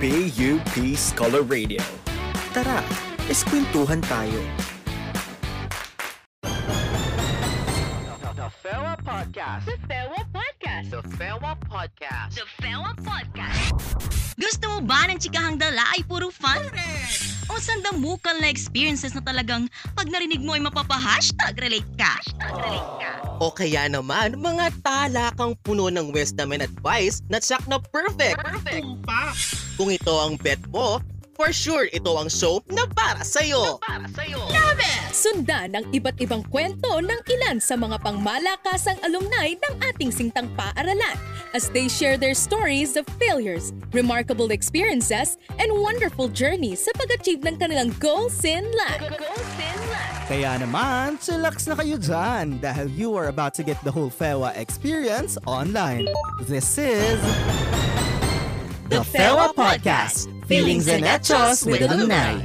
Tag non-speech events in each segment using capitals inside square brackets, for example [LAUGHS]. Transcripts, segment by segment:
PUP Scholar Radio. Tara, eskwentuhan tayo. The FEWA Podcast. The FEWA Podcast. The FEWA Podcast. The FEWA Podcast. Ba ng chikahang dala ay puro fun? O sandamukal na experiences na talagang pag narinig mo ay mapapa-hashtag relate ka? Hashtag relate ka. O kaya naman, mga talakang puno ng wisdom and advice na tsak na perfect. Kung ito ang bet mo, for sure ito ang show na para sa'yo. Para sa'yo. Sundan ang iba't ibang kwento ng ilan sa mga pangmalakasang alumni ng ating singtang paaralan as they share their stories of failures, remarkable experiences, and wonderful journeys sa pag-achieve ng kanilang goals in life. Kaya naman, chillax na kayo dyan dahil you are about to get the whole FEWA experience online. This is... The FEWA Podcast. Feelings and Hechos with Alumni.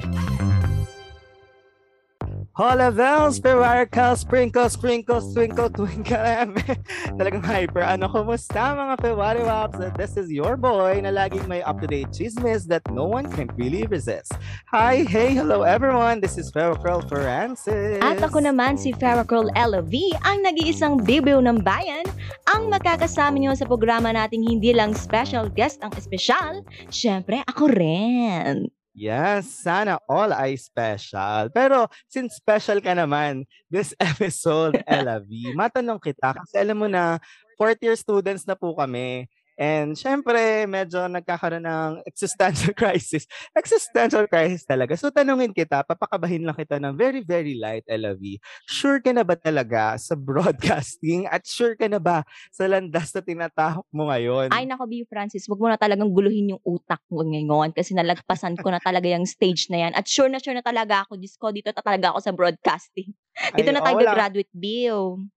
Hola bells, Pewarka, sprinkle, sprinkle, twinkle, twinkle. [LAUGHS] Talagang hyper. Ano, kumusta mga Pewari Waps? This is your boy na laging may up-to-date chismis that no one can really resist. Hi, hey, hello everyone. This is Curl Francis. At ako naman si Farrah Curl LOV, ang nag-iisang bibiw ng bayan, ang makakasama niyo sa programa nating hindi lang special guest ang espesyal, syempre ako rin. Yes, sana all ay special. Pero since special ka naman, this [LAUGHS] episode, Ella matanong kita kasi alam mo na, fourth year students na po kami. And syempre, medyo nagkakaroon ng existential [LAUGHS] crisis. Existential crisis talaga. So tanungin kita, papakabahin lang kita ng very, very light, Ella V. Sure ka na ba talaga sa [LAUGHS] broadcasting? At sure ka na ba sa landas na tinatahok mo ngayon? Ay nako, B. Francis, wag mo na talagang guluhin yung utak mo ngayon kasi nalagpasan ko na talaga yung stage na yan. At sure na sure na talaga ako, Diyos ko, dito na talaga ako sa broadcasting. Dito Ay, na tayo oh, graduate Bill.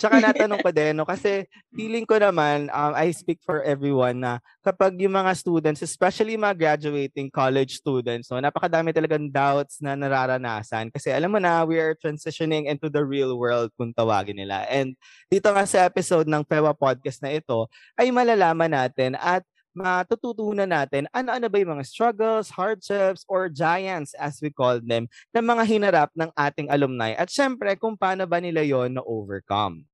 Tsaka natanong ko din, no, kasi feeling ko naman, um, I speak for everyone na kapag yung mga students, especially mga graduating college students, no, napakadami talagang doubts na nararanasan. Kasi alam mo na, we are transitioning into the real world kung tawagin nila. And dito nga sa episode ng PEWA podcast na ito, ay malalaman natin at matututunan natin ano-ano ba yung mga struggles, hardships, or giants as we call them na mga hinarap ng ating alumni at syempre kung paano ba nila yon na-overcome.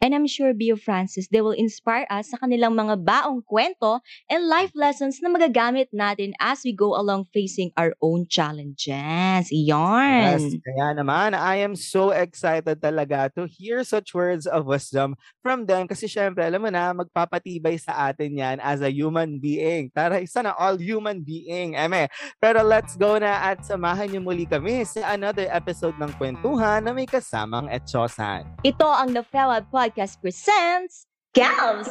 And I'm sure, Bio Francis, they will inspire us sa kanilang mga baong kwento and life lessons na magagamit natin as we go along facing our own challenges. Yes, Yarn! kaya naman, I am so excited talaga to hear such words of wisdom from them kasi syempre, alam mo na, magpapatibay sa atin yan as a human being. Tara, isa na all human being, eme. Pero let's go na at samahan niyo muli kami sa another episode ng Kwentuhan na may kasamang Etchosan. Ito ang The Podcast presents Gals!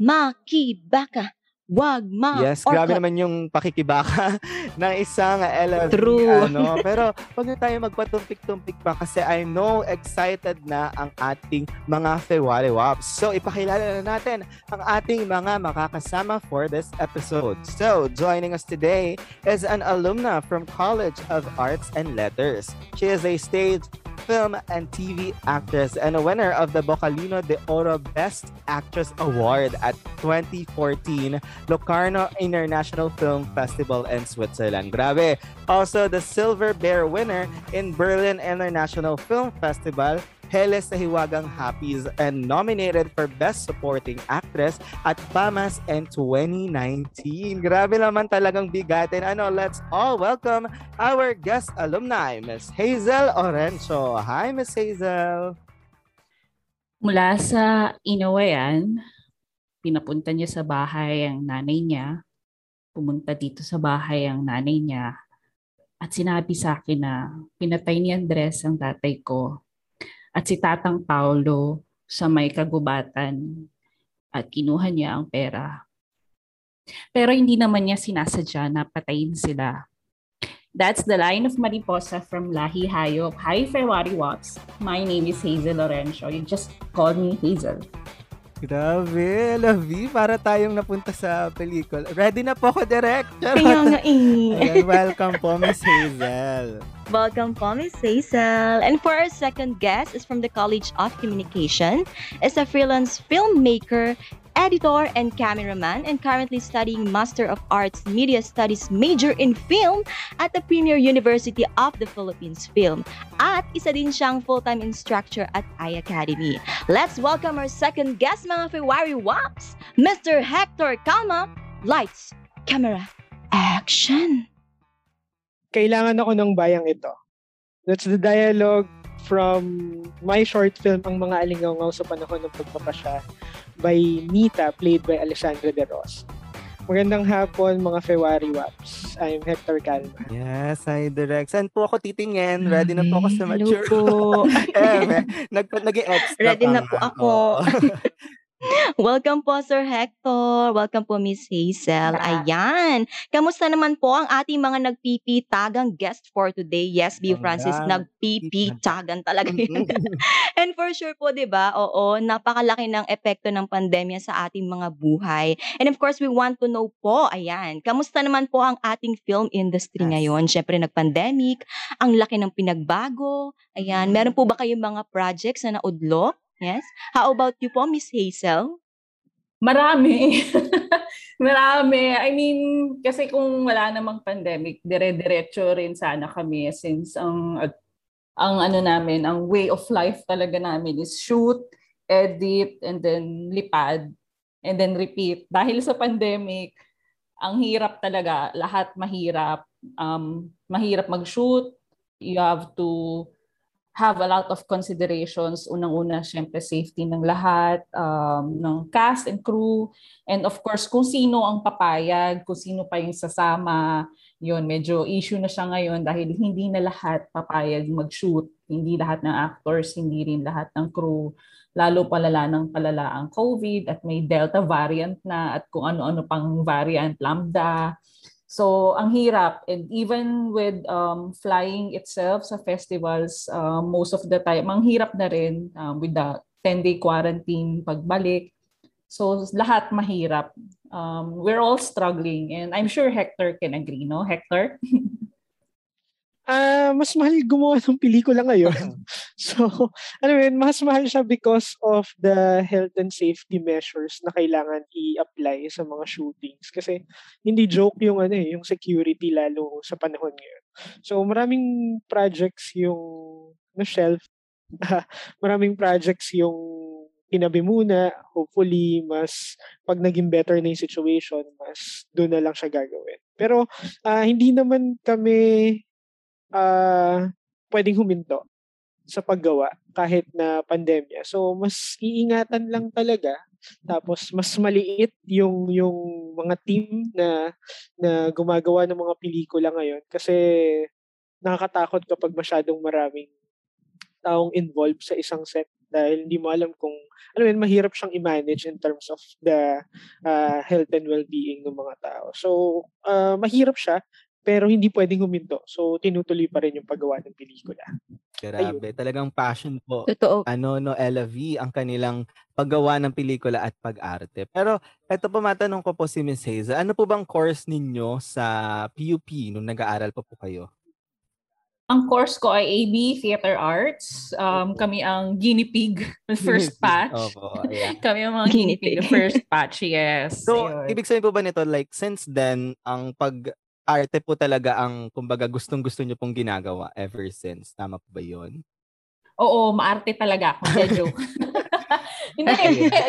Makibaka! Wag ma Yes, grabe naman yung pakikibaka [LAUGHS] ng isang LLB. True. Ano. Pero wag na tayo magpatumpik-tumpik pa kasi I know excited na ang ating mga Fewari Wops. So ipakilala na natin ang ating mga makakasama for this episode. So joining us today is an alumna from College of Arts and Letters. She is a stage film and TV actress and a winner of the Bocalino de Oro Best Actress Award at 2014 Locarno International Film Festival in Switzerland. Grabe. Also, the Silver Bear winner in Berlin International Film Festival, Hele sa Hiwagang Happies, and nominated for Best Supporting Actress at PAMAS in 2019. Grabe naman talagang bigatin. Ano, let's all welcome our guest alumni, Miss Hazel Orencio. Hi, Miss Hazel. mula sa Inawayan, pinapunta niya sa bahay ang nanay niya. Pumunta dito sa bahay ang nanay niya. At sinabi sa akin na pinatay ni Andres ang tatay ko. At si Tatang Paulo sa may kagubatan. At kinuha niya ang pera. Pero hindi naman niya sinasadya na patayin sila. That's the line of Mariposa from Lahi Hayop. Hi, February Watts. My name is Hazel Lorenzo. You just call me Hazel. Grabe, Lavi, para tayong napunta sa pelikula. Ready na po ako, direct. Kaya nga eh. Welcome po, Miss Hazel. Welcome po, Miss Hazel. And for our second guest is from the College of Communication. Is a freelance filmmaker editor and cameraman, and currently studying Master of Arts Media Studies major in film at the Premier University of the Philippines Film. At isa din siyang full-time instructor at iAcademy. Let's welcome our second guest mga February Waps, Mr. Hector Calma. Lights, camera, action! Kailangan ako ng bayang ito. That's the dialogue from my short film, Ang Mga Alingaw sa Panahon ng Pagpapasya by Nita, played by Alessandra De Ros. Magandang hapon mga February Waps. I'm Hector Calma. Yes, hi Direk. Saan po ako titingin? Ready na po ako sa Hello mature. po. [LAUGHS] eh, nag, nag-extra Ready pa na po ako. [LAUGHS] Welcome po, Sir Hector. Welcome po, Miss Hazel. Ayan. Kamusta naman po ang ating mga nagpipitagang guest for today? Yes, B. Ayan. Francis, nagpipitagan talaga yun. [LAUGHS] And for sure po, di ba? Oo, napakalaki ng epekto ng pandemya sa ating mga buhay. And of course, we want to know po, ayan, kamusta naman po ang ating film industry Yes. ngayon? Siyempre, nag-pandemic, ang laki ng pinagbago. Ayan, meron po ba kayong mga projects na naudlo? Yes? How about you po, Miss Hazel? Marami. [LAUGHS] Marami. I mean, kasi kung wala namang pandemic, dire-diretso rin sana kami since ang ang ano namin, ang way of life talaga namin is shoot, edit, and then lipad, and then repeat. Dahil sa pandemic, ang hirap talaga, lahat mahirap. Um, mahirap mag-shoot. You have to have a lot of considerations. Unang-una, syempre, safety ng lahat, um, ng cast and crew. And of course, kung sino ang papayag, kung sino pa yung sasama, yun, medyo issue na siya ngayon dahil hindi na lahat papayag mag-shoot. Hindi lahat ng actors, hindi rin lahat ng crew. Lalo palala ng palala ang COVID at may Delta variant na at kung ano-ano pang variant, Lambda. So, ang hirap. And even with um, flying itself sa festivals, um, most of the time, ang hirap na rin um, with the 10-day quarantine pagbalik. So, lahat mahirap. Um, we're all struggling. And I'm sure Hector can agree, no? Hector? [LAUGHS] Ah, mas mahal gumawa ng pelikula ngayon. [LAUGHS] so, ano yun, mas mahal siya because of the health and safety measures na kailangan i-apply sa mga shootings. Kasi hindi joke yung ano eh, yung security lalo sa panahon ngayon. So, maraming projects yung na shelf. [LAUGHS] maraming projects yung tinabi muna. Hopefully, mas pag naging better na yung situation, mas doon na lang siya gagawin. Pero ah, hindi naman kami ah pwedeng huminto sa paggawa kahit na pandemya. So mas iingatan lang talaga. Tapos mas maliit yung yung mga team na na gumagawa ng mga pelikula ngayon kasi nakakatakot kapag masyadong maraming taong involved sa isang set dahil hindi mo alam kung alam mo mahirap siyang i-manage in terms of the ah, health and well-being ng mga tao. So, ah, mahirap siya pero hindi pwedeng huminto. So, tinutuloy pa rin yung paggawa ng pelikula. Grabe, talagang passion po. Totoo. Ano no Ella V ang kanilang paggawa ng pelikula at pag-arte. Pero eto po matanong ko po si Miss Hazel, ano po bang course ninyo sa PUP nung nag-aaral pa po kayo? Ang course ko ay AB Theater Arts. Um, kami ang guinea pig, first [LAUGHS] batch. Opo, ayan. [LAUGHS] Kami ang mga guinea pig, the first batch, yes. So, Ayun. ibig sabihin po ba nito, like, since then, ang pag-arte po talaga ang, kumbaga, gustong-gusto nyo pong ginagawa ever since. Tama po ba yun? Oo, maarte talaga ako. Hindi, [LAUGHS] joke. [LAUGHS] Hindi,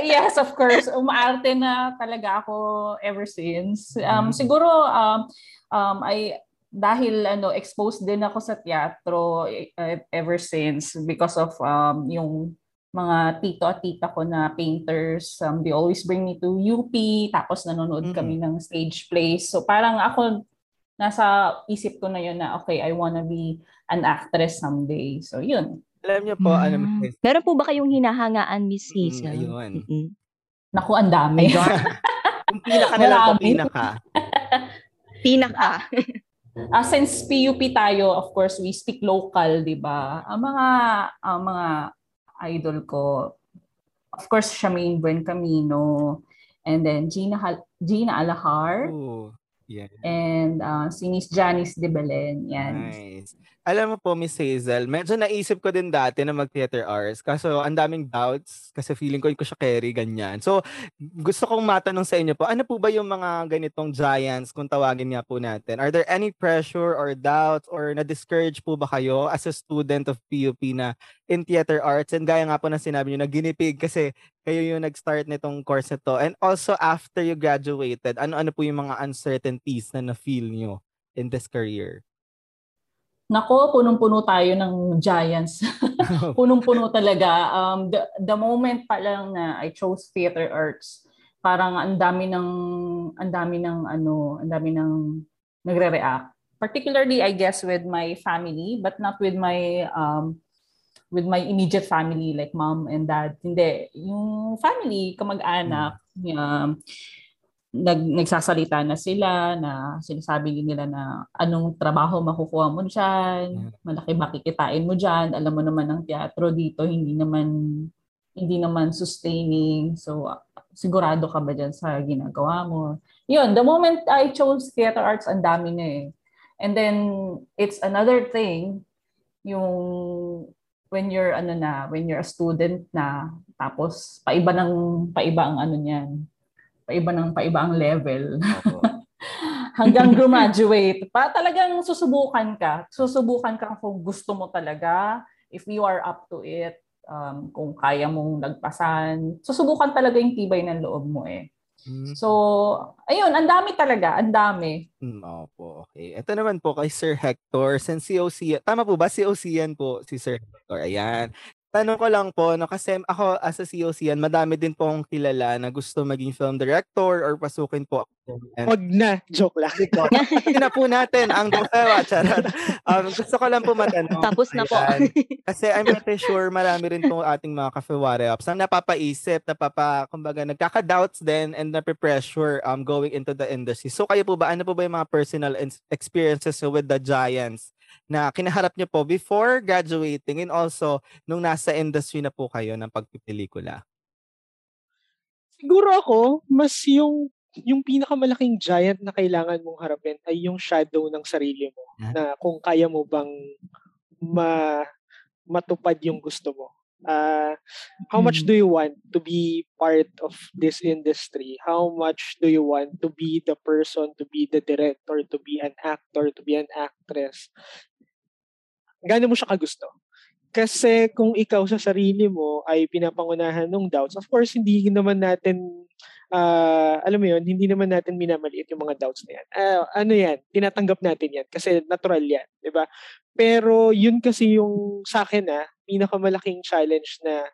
yes, of course. Umaarte na talaga ako ever since. Um, Mm. siguro, um, um, ay dahil ano exposed din ako sa teatro eh, ever since because of um, yung mga tito at tita ko na painters. Um, they always bring me to UP, tapos nanonood Mm. kami ng stage plays. So parang ako, nasa isip ko na yun na, okay, I wanna be an actress someday. So yun. Alam niyo po, ano, Mm. Miss Meron po ba kayong hinahangaan, Miss Mm, Hazel? ayun. Mm-mm. Naku, ang dami. Yung pinaka na lang po, pinaka. [LAUGHS] Pinaka. [LAUGHS] Ah, since PUP tayo, of course, we speak local, di ba? Ang mga, ang mga idol ko, of course, Shamaine Buen Camino, and then Gina, Hal- Gina Alahar, Ooh, yeah. and uh, si Miss Janice de Belen. Yan. Nice. Alam mo po, Miss Hazel, medyo naisip ko din dati na mag-theater arts. Kaso ang daming doubts kasi feeling ko hindi ko siya carry, ganyan. So, gusto kong matanong sa inyo po, ano po ba yung mga ganitong giants kung tawagin nga po natin? Are there any pressure or doubts or na-discourage po ba kayo as a student of PUP na in theater arts? And gaya nga po na sinabi nyo, naginipig kasi kayo yung nag-start nitong course na to. And also after you graduated, ano-ano po yung mga uncertainties na na-feel nyo in this career? Nako, punong-puno tayo ng giants. [LAUGHS] punong-puno talaga. Um, the, the moment pa lang na I chose theater arts, parang ang dami ng ang dami ng ano, ang dami ng nagre-react. Particularly I guess with my family, but not with my um with my immediate family like mom and dad. Hindi, yung family, kamag-anak, mm. um, nag, nagsasalita na sila na sinasabi nila na anong trabaho makukuha mo diyan, malaki ba kikitain mo diyan, alam mo naman ang teatro dito hindi naman hindi naman sustaining. So sigurado ka ba diyan sa ginagawa mo? Yun, the moment I chose theater arts, ang dami na eh. And then it's another thing yung when you're ano na, when you're a student na tapos paiba ng paiba ang ano niyan paiba ng paiba ang level. [LAUGHS] Hanggang graduate. Pa talagang susubukan ka. Susubukan ka kung gusto mo talaga. If you are up to it. Um, kung kaya mong nagpasan. Susubukan talaga yung tibay ng loob mo eh. Mm-hmm. So, ayun, ang dami talaga, ang dami. Mm, opo, okay. Ito naman po kay Sir Hector, since COC, tama po ba COC yan po si Sir Hector? Ayan. Tanong ko lang po, no, kasi ako as a COC yan, madami din po akong kilala na gusto maging film director or pasukin po. Wag na, joke lang. Hindi na po natin ang dosewa, charot. Um, gusto ko lang po matanong. Tapos na po. kasi I'm pretty sure marami rin po ating mga kafeware ups ang napapaisip, napapa, kumbaga nagkaka-doubts din and nape-pressure um, going into the industry. So kayo po ba, ano po ba yung mga personal experiences with the giants na kinaharap niyo po before graduating and also nung nasa industry na po kayo ng pagpipelikula? Siguro ako, mas yung yung pinakamalaking giant na kailangan mong harapin ay yung shadow ng sarili mo yeah. na kung kaya mo bang ma matupad yung gusto mo. Uh, how much do you want to be part of this industry? How much do you want to be the person, to be the director, to be an actor, to be an actress? gaano mo siya kagusto. Kasi kung ikaw sa sarili mo ay pinapangunahan ng doubts, of course, hindi naman natin, uh, alam mo yun, hindi naman natin minamaliit yung mga doubts na yan. Uh, ano yan, tinatanggap natin yan kasi natural yan, di ba? Pero yun kasi yung sa akin na, ah, pinakamalaking challenge na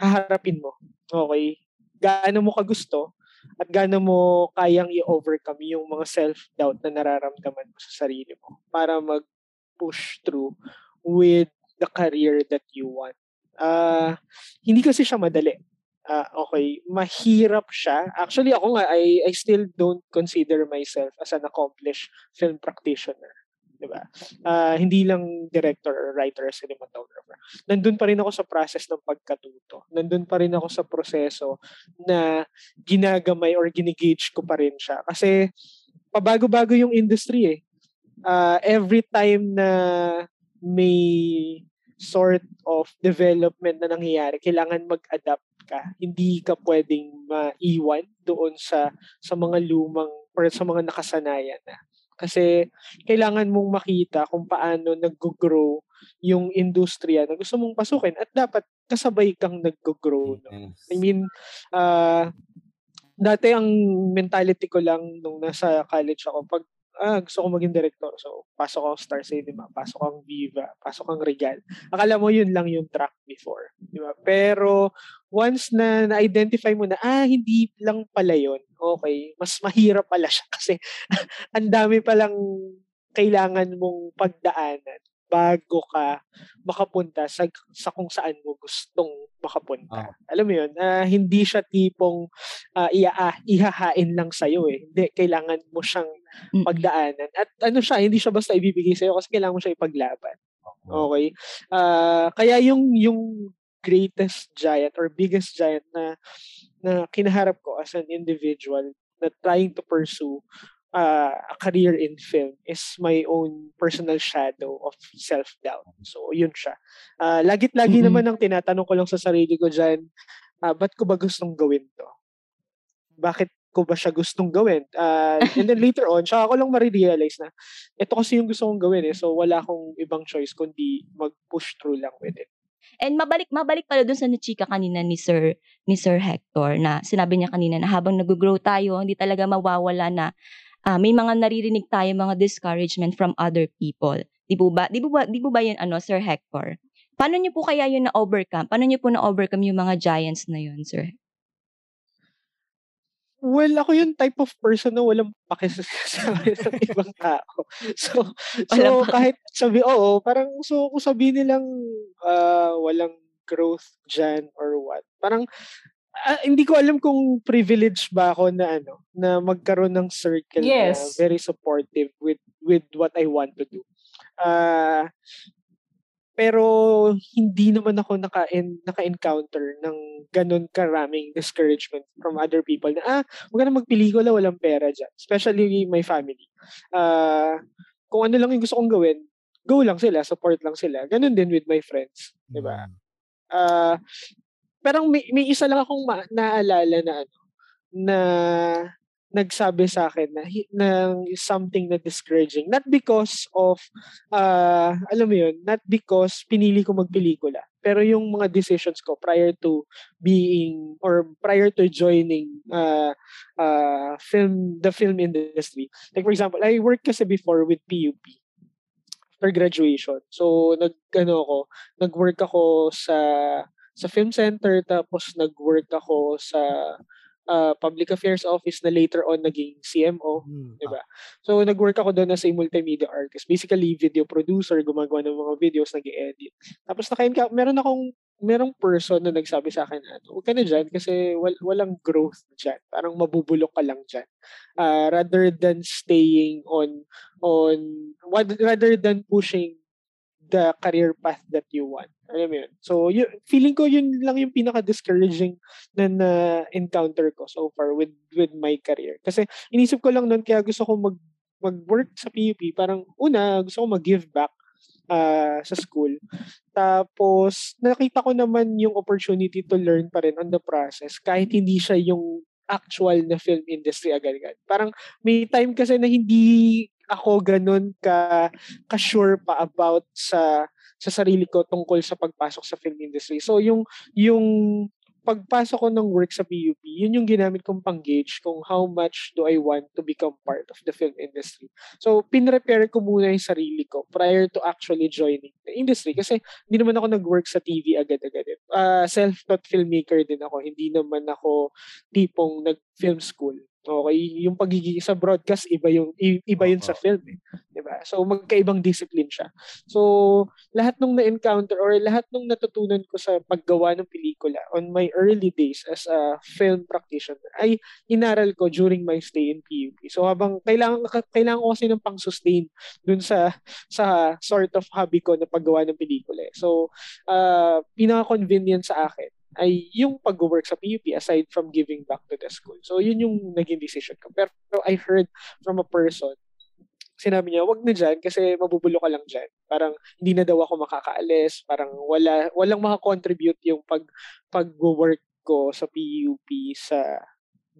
haharapin mo. Okay? Gaano mo kagusto at gaano mo kayang i-overcome yung mga self-doubt na nararamdaman mo sa sarili mo para mag push through with the career that you want. Uh, hindi kasi siya madali. Uh, okay, mahirap siya. Actually, ako nga, I, I still don't consider myself as an accomplished film practitioner. Diba? Uh, hindi lang director or writer or cinematographer. Nandun pa rin ako sa process ng pagkatuto. Nandun pa rin ako sa proseso na ginagamay or ginigage ko pa rin siya. Kasi pabago-bago yung industry eh uh, every time na may sort of development na nangyayari, kailangan mag-adapt ka. Hindi ka pwedeng maiwan doon sa sa mga lumang or sa mga nakasanayan na. Kasi kailangan mong makita kung paano nag-grow yung industriya na gusto mong pasukin at dapat kasabay kang nag-grow. No? I mean, uh, dati ang mentality ko lang nung nasa college ako, pag ah, gusto ko maging director. So, pasok ako Star Cinema, pasok ako Viva, pasok ako Regal. Akala mo yun lang yung track before. Di ba? Pero, once na na-identify mo na, ah, hindi lang pala yun. Okay, mas mahirap pala siya [LAUGHS] kasi ang dami palang kailangan mong pagdaanan bago ka makapunta sa, sa kung saan mo gustong makapunta. Oh. Alam mo yun, uh, hindi siya tipong uh, ia, uh, ihahain lang sa'yo eh. Hindi, kailangan mo siyang pagdaanan. At ano siya, hindi siya basta ibibigay sa'yo kasi kailangan mo siya ipaglaban. Okay? Uh, kaya yung, yung greatest giant or biggest giant na na kinaharap ko as an individual na trying to pursue uh, a career in film is my own personal shadow of self-doubt. So, yun siya. Uh, lagit-lagi mm-hmm. naman ang tinatanong ko lang sa sarili ko dyan, uh, ba't ko ba gustong gawin to? Bakit ko ba siya gustong gawin? Uh, and then later on, siya ako lang marirealize na ito kasi yung gusto kong gawin eh. So, wala akong ibang choice kundi mag-push through lang with it. And mabalik mabalik pala dun sa nachika kanina ni Sir ni Sir Hector na sinabi niya kanina na habang nag-grow tayo, hindi talaga mawawala na uh, may mga naririnig tayo mga discouragement from other people. Di po ba? Di po ba, di po ba yun ano, Sir Hector? Paano niyo po kaya yun na-overcome? Paano niyo po na-overcome yung mga giants na yun, Sir? Well, ako yung type of person na walang pakisasabi [LAUGHS] ng ibang tao. So, so kahit sabi, oo, parang so kung sabi nilang uh, walang growth dyan or what, parang uh, hindi ko alam kung privilege ba ako na ano na magkaroon ng circle yes. na very supportive with with what I want to do. Uh, pero hindi naman ako naka naka-encounter ng ganun karaming discouragement from other people na ah, wag ka na magpelikula, walang pera diyan. Especially my family. Uh, kung ano lang yung gusto kong gawin, go lang sila, support lang sila. Ganun din with my friends, 'di ba? Uh, parang may, may isa lang akong ma- naalala na ano, na nagsabi sa akin na, na something na discouraging. Not because of, uh, alam mo yun, not because pinili ko magpelikula. Pero yung mga decisions ko prior to being or prior to joining uh, uh, film the film industry. Like for example, I worked kasi before with PUP after graduation. So nag ano ako, nag-work ako sa sa film center tapos nag-work ako sa uh, public affairs office na later on naging CMO, hmm. 'di ba? So nag-work ako doon as a multimedia artist. Basically video producer, gumagawa ng mga videos, nag-edit. Tapos naka meron akong merong person na nagsabi sa akin na huwag ka na dyan kasi wal- walang growth dyan. Parang mabubulok ka lang dyan. Uh, rather than staying on, on rather than pushing the career path that you want. Alam mo yun? So, yun, feeling ko yun lang yung pinaka-discouraging na na-encounter ko so far with with my career. Kasi inisip ko lang noon kaya gusto ko mag mag-work sa PUP. Parang una, gusto ko mag-give back uh, sa school. Tapos, nakita ko naman yung opportunity to learn pa rin on the process kahit hindi siya yung actual na film industry agad-agad. Parang may time kasi na hindi ako ganun ka ka-sure pa about sa sa sarili ko tungkol sa pagpasok sa film industry. So yung yung pagpasok ko ng work sa PUP, yun yung ginamit kong pang-gauge kung how much do I want to become part of the film industry. So, pinrepare ko muna yung sarili ko prior to actually joining the industry. Kasi hindi naman ako nag-work sa TV agad-agad. Uh, self-taught filmmaker din ako. Hindi naman ako tipong nag-film school. Okay, yung pagiging sa broadcast iba yung iba yun sa film eh. 'Di ba? So magkaibang discipline siya. So lahat ng na-encounter or lahat ng natutunan ko sa paggawa ng pelikula on my early days as a film practitioner ay inaral ko during my stay in PUP. So habang kailangan kailangan ko kasi ng pang-sustain dun sa sa sort of hobby ko na paggawa ng pelikula. Eh. So uh, pinaka-convenient sa akin ay yung pag-work sa PUP aside from giving back to the school. So, yun yung naging decision ko. Pero I heard from a person, sinabi niya, wag na dyan kasi mabubulo ka lang dyan. Parang hindi na daw ako makakaalis, parang wala, walang makakontribute yung pag, pag-work ko sa PUP sa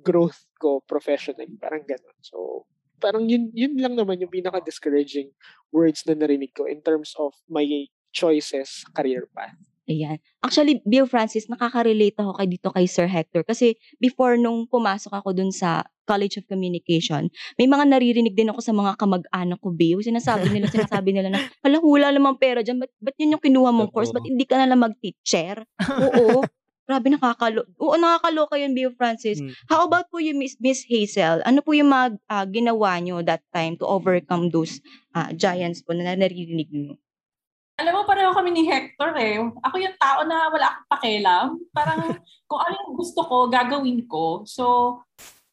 growth ko professionally. Parang ganun. So, parang yun, yun lang naman yung pinaka-discouraging words na narinig ko in terms of my choices, career path. Ayan. Actually, Bill Francis, nakaka-relate ako kay dito kay Sir Hector kasi before nung pumasok ako dun sa College of Communication, may mga naririnig din ako sa mga kamag-anak ko, Bill. Sinasabi nila, [LAUGHS] sinasabi nila na, hala, hula naman pera dyan. Ba't, ba't yun yung kinuha mong course? Ba't hindi ka na lang mag-teacher? Oo. [LAUGHS] Grabe, nakakalo. Oo, nakakaloka yun, Bill Francis. Hmm. How about po yung Miss, Miss Hazel? Ano po yung mga uh, ginawa nyo that time to overcome those uh, giants po na naririnig nyo? Alam mo, pareho kami ni Hector eh. Ako yung tao na wala akong pakialam. Parang [LAUGHS] kung ano yung gusto ko, gagawin ko. So,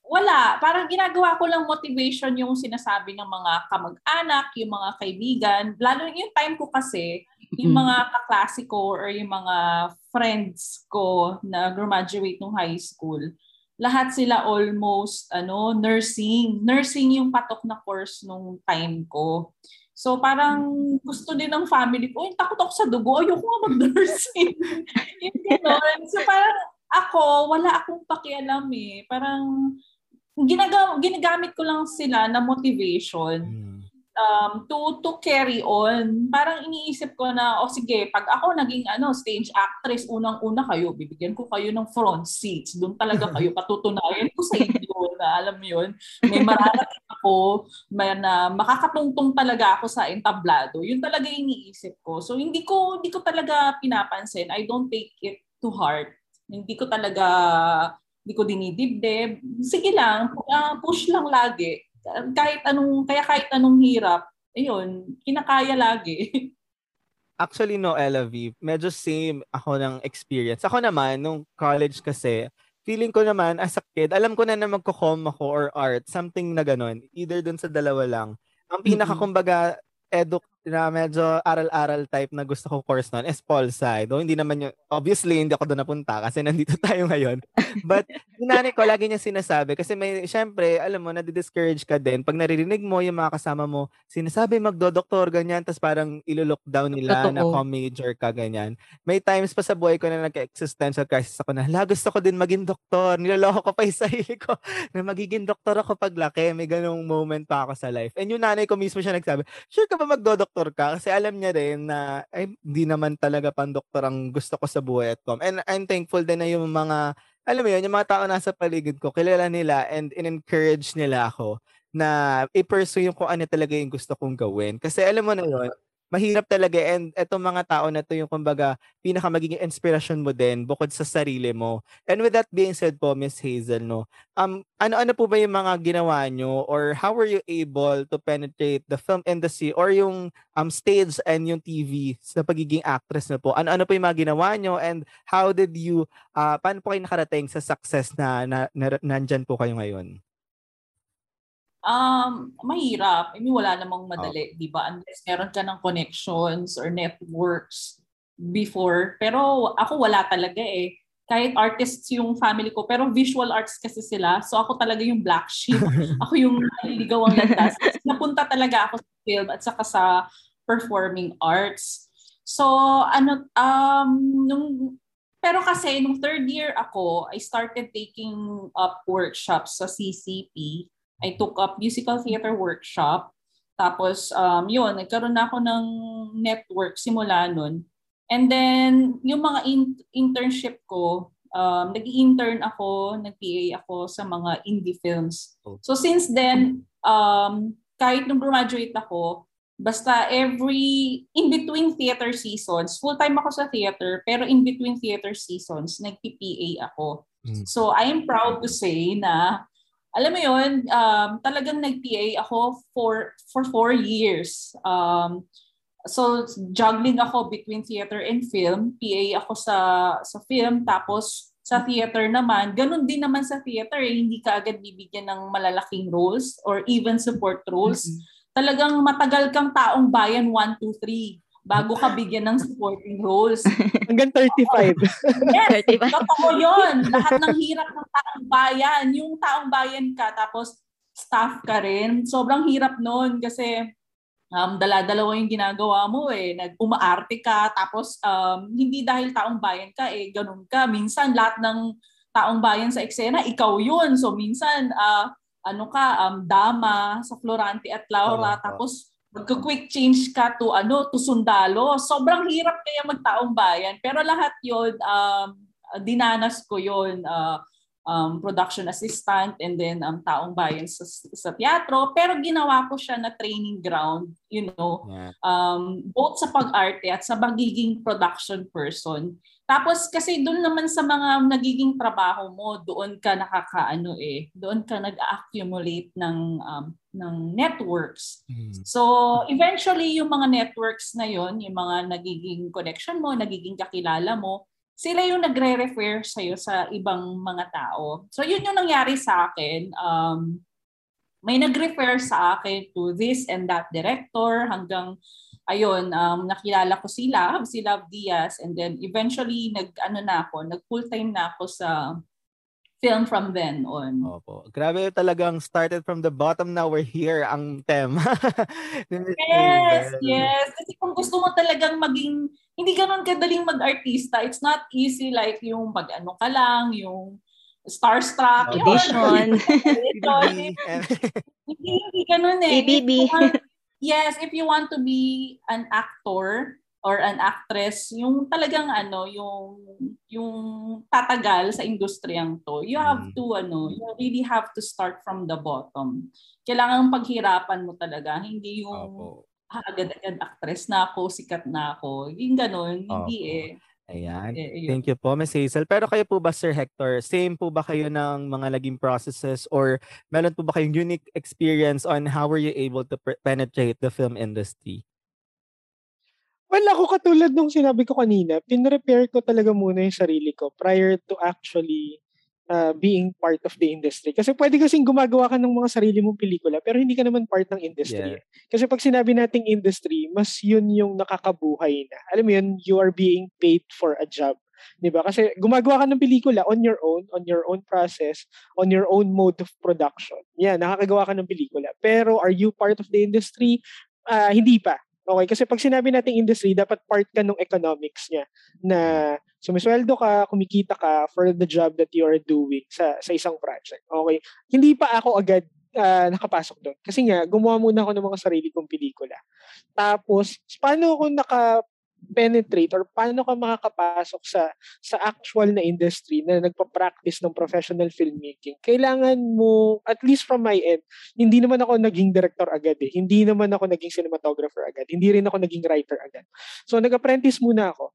wala. Parang ginagawa ko lang motivation yung sinasabi ng mga kamag-anak, yung mga kaibigan. Lalo yung time ko kasi, yung mm-hmm. mga kaklase ko or yung mga friends ko na graduate ng high school, lahat sila almost ano nursing. Nursing yung patok na course nung time ko. So parang gusto din ng family ko, takot ako sa dugo, ayoko nga mag-nursing. [LAUGHS] yung gano'n. So parang ako, wala akong pakialam eh. Parang ginaga- ginagamit ko lang sila na motivation. Mm. um, to to carry on. Parang iniisip ko na, o oh, sige, pag ako naging ano stage actress, unang-una kayo, bibigyan ko kayo ng front seats. Doon talaga kayo [LAUGHS] patutunayan ko sa inyo na alam mo yun, may mararating ako, may na makakatungtong talaga ako sa entablado. Yun talaga yung iniisip ko. So hindi ko hindi ko talaga pinapansin. I don't take it to heart. Hindi ko talaga hindi ko dinidibdib. Sige lang, uh, push lang lagi kahit anong, kaya kahit anong hirap, ayun, kinakaya lagi. [LAUGHS] Actually, no, Ella V, medyo same ako ng experience. Ako naman, nung college kasi, feeling ko naman, as a kid, alam ko na na magko-com ako or art, something na ganun. Either dun sa dalawa lang. Ang pinaka, mm-hmm. kumbaga, edu na medyo aral-aral type na gusto kong course noon is Pol Sci. Though hindi naman yung, obviously, hindi ako doon napunta kasi nandito [LAUGHS] tayo ngayon. But, [LAUGHS] yung nanay ko, lagi niya sinasabi kasi may, syempre, alam mo, nadi-discourage ka din. Pag naririnig mo yung mga kasama mo, sinasabi magdo-doktor, ganyan, tapos parang ilo-look down nila Totoo. na com-major ka, ganyan. May times pa sa buhay ko na nagka-existential crisis ako na, hala, gusto ko din maging doktor. Niloloko ko pa yung [LAUGHS] sarili ko na magiging doktor ako pag laki. May ganong moment pa ako sa life. And yung nanay ko mismo siya nagsabi, sure ka ba magdo-doktor doktor ka kasi alam niya rin na ay hindi naman talaga pang doktor ang gusto ko sa buhay at com. And I'm thankful din na yung mga alam mo yun, yung mga tao nasa paligid ko, kilala nila and in-encourage nila ako na i-pursue yung kung ano talaga yung gusto kong gawin. Kasi alam mo na yun, mahirap talaga and etong mga tao na to yung kumbaga pinaka magiging inspiration mo din bukod sa sarili mo. And with that being said po Miss Hazel no, um ano-ano po ba yung mga ginawa nyo or how were you able to penetrate the film industry or yung um stage and yung TV sa pagiging actress na po? Ano-ano po yung mga ginawa nyo and how did you uh, paano po kayo nakarating sa success na, na, na nandyan po kayo ngayon? Um, mahirap. I mean, wala namang madali, oh. di ba? Unless meron ka ng connections or networks before. Pero ako wala talaga eh. Kahit artists yung family ko, pero visual arts kasi sila. So ako talaga yung black sheep. [LAUGHS] ako yung naliligaw ang landas. Napunta talaga ako sa film at saka sa performing arts. So ano, um, nung pero kasi nung third year ako, I started taking up workshops sa CCP I took up musical theater workshop. Tapos, um, yun, nagkaroon na ako ng network simula nun. And then, yung mga in- internship ko, um, nag-intern ako, nag-PA ako sa mga indie films. So since then, um, kahit nung graduate ako, basta every, in between theater seasons, full-time ako sa theater, pero in between theater seasons, nag-PPA ako. Mm. So I am proud to say na alam mo yun, um, talagang nag-PA ako for, for four years. Um, so, juggling ako between theater and film. PA ako sa, sa film, tapos sa theater naman, ganun din naman sa theater, eh, hindi ka agad bibigyan ng malalaking roles or even support roles. Mm-hmm. Talagang matagal kang taong bayan 1, 2, 3 bago ka bigyan ng supporting roles. [LAUGHS] Hanggang 35. yes, 35. totoo yun. Lahat ng hirap ng taong bayan. Yung taong bayan ka, tapos staff ka rin. Sobrang hirap nun kasi um, dala-dalawa yung ginagawa mo eh. Nag-umaarte ka, tapos um, hindi dahil taong bayan ka, eh, ganun ka. Minsan, lahat ng taong bayan sa eksena, ikaw yun. So, minsan, uh, ano ka, um, dama sa Florante at Laura, oh, tapos magka-quick change ka to ano to sundalo. Sobrang hirap kaya magtaong bayan. Pero lahat 'yon um dinanas ko 'yon uh, um, production assistant and then um, taong bayan sa, sa teatro. Pero ginawa ko siya na training ground, you know, um, both sa pag-arte at sa magiging production person. Tapos kasi doon naman sa mga nagiging trabaho mo, doon ka nakakaano eh, doon ka nag-accumulate ng um, ng networks. Mm. So eventually yung mga networks na yon, yung mga nagiging connection mo, nagiging kakilala mo, sila yung nagre-refer sa iyo sa ibang mga tao. So yun yung nangyari sa akin. Um, may nag-refer sa akin to this and that director hanggang ayun, um, nakilala ko si Love, si Love Diaz, and then eventually nag, ano na ako, nag full-time na ako sa film from then on. Opo. Grabe talagang started from the bottom, now we're here ang tema. [LAUGHS] yes, yes. Kasi kung gusto mo talagang maging, hindi ganun kadaling mag-artista. It's not easy like yung mag-ano ka lang, yung starstruck. Audition. Yun. [LAUGHS] [LAUGHS] hindi, hindi ganun eh. ABB. Yes, if you want to be an actor, or an actress, yung talagang ano, yung yung tatagal sa industriyang to, you have Mm. to ano, you really have to start from the bottom. Kailangan paghirapan mo talaga, hindi yung Opo. ah, agad-agad actress na ako, sikat na ako. Yung ganun, hindi Opo. eh. Ayan. Eh. Thank you po, Ms. Hazel. Pero kayo po ba, Sir Hector, same po ba kayo ng mga naging processes or meron po ba kayong unique experience on how were you able to pre- penetrate the film industry? Well, ako katulad nung sinabi ko kanina, pinrepare ko talaga muna yung sarili ko prior to actually uh, being part of the industry. Kasi pwede kasing gumagawa ka ng mga sarili mong pelikula pero hindi ka naman part ng industry. Yeah. Kasi pag sinabi nating industry, mas yun yung nakakabuhay na. Alam mo yun, you are being paid for a job. 'Di ba? Kasi gumagawa ka ng pelikula on your own, on your own process, on your own mode of production. Yan, nakakagawa ka ng pelikula. Pero are you part of the industry? Ah, hindi pa. Okay, kasi pag sinabi nating industry, dapat part ka ng economics niya na sumisweldo ka, kumikita ka for the job that you are doing sa sa isang project. Okay? Hindi pa ako agad ah, nakapasok doon. Kasi nga, gumawa muna ako ng mga sarili kong pelikula. Tapos, paano ako naka penetrate or paano ka makakapasok sa sa actual na industry na nagpa-practice ng professional filmmaking kailangan mo at least from my end hindi naman ako naging director agad eh hindi naman ako naging cinematographer agad hindi rin ako naging writer agad so nag-apprentice muna ako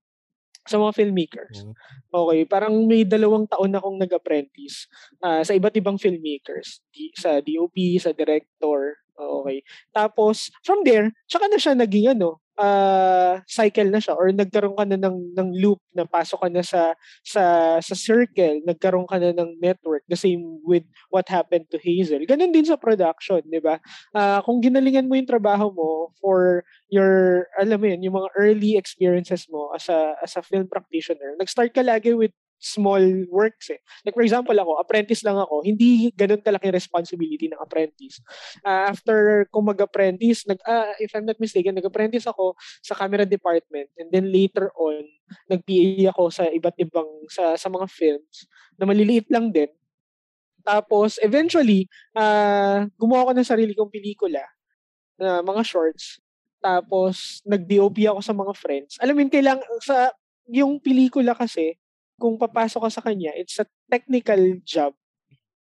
sa mga filmmakers. Okay, parang may dalawang taon akong nag-apprentice ah, sa iba't ibang filmmakers. Di, sa DOP, sa director. Okay. Tapos, from there, tsaka na siya naging ano, ah, cycle na siya or nagkaroon ka na ng, ng loop na pasok ka na sa, sa, sa circle, nagkaroon ka na ng network. The same with what happened to Hazel. Ganon din sa production, di ba? Ah, kung ginalingan mo yung trabaho mo for your, alam mo yun, yung mga early experiences mo as a, as a film practitioner, nag-start ka lagi with small works eh. Like for example ako, apprentice lang ako, hindi ganun kalaki responsibility ng apprentice. Ah, after ko mag-apprentice, nag, ah, if I'm not mistaken, nag-apprentice ako sa camera department and then later on, nag-PA ako sa iba't ibang, sa, sa mga films na maliliit lang din. Tapos, eventually, ah gumawa ko ng sarili kong pelikula, na mga shorts. Tapos, nag-DOP ako sa mga friends. Alam mo yun, kailang, sa, yung pelikula kasi, kung papasok ka sa kanya, it's a technical job.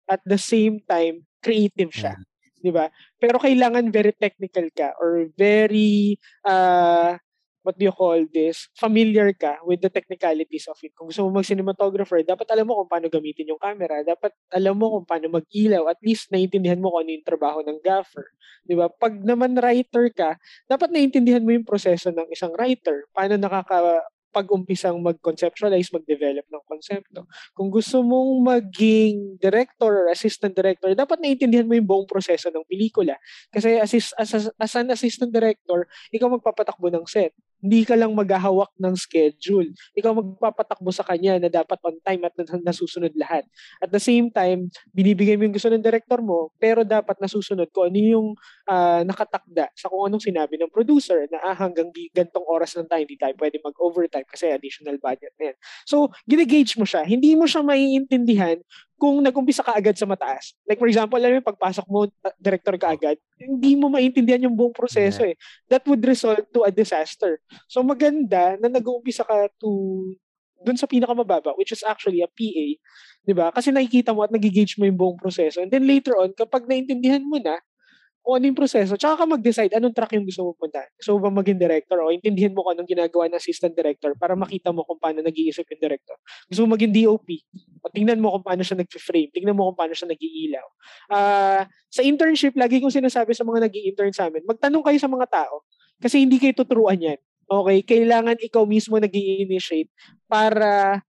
At the same time, creative siya. Di ba? Pero kailangan very technical ka or very, uh, what do you call this, familiar ka with the technicalities of it. Kung gusto mo mag-cinematographer, dapat alam mo kung paano gamitin yung camera. Dapat alam mo kung paano mag-ilaw. At least naiintindihan mo kung ano yung trabaho ng gaffer. Di ba? Pag naman writer ka, dapat naiintindihan mo yung proseso ng isang writer. Paano nakaka pag-umpisang mag-conceptualize, mag-develop ng konsepto. Kung gusto mong maging director or assistant director, dapat naiintindihan mo yung buong proseso ng pelikula. Kasi as, as, as an assistant director, ikaw magpapatakbo ng set. Hindi ka lang maghahawak ng schedule. Ikaw magpapatakbo sa kanya na dapat on time at nasusunod lahat. At the same time, binibigay mo yung gusto ng director mo, pero dapat nasusunod ko ano yung uh, nakatakda sa kung anong sinabi ng producer na ah, hanggang gantong oras lang tayo, hindi tayo pwede mag-overtime kasi additional budget na yan. So, ginigage mo siya. Hindi mo siya maiintindihan kung nag-umpisa ka agad sa mataas. Like for example, alam mo, pagpasok mo, uh, director ka agad, hindi mo maintindihan yung buong proseso eh. That would result to a disaster. So maganda na nag-uumpisa ka to dun sa pinakamababa, which is actually a PA, di ba? Kasi nakikita mo at nagigage mo yung buong proseso. And then later on, kapag naintindihan mo na, kung ano yung proseso, tsaka ka mag-decide anong track yung gusto mo punta. Gusto mo ba maging director o intindihan mo kung anong ginagawa ng assistant director para makita mo kung paano nag-iisip yung director. Gusto mo maging DOP o tingnan mo kung paano siya nag-frame, tingnan mo kung paano siya nag-iilaw. Uh, sa internship, lagi kong sinasabi sa mga nag intern sa amin, magtanong kayo sa mga tao kasi hindi kayo tuturuan yan. Okay? Kailangan ikaw mismo nag initiate para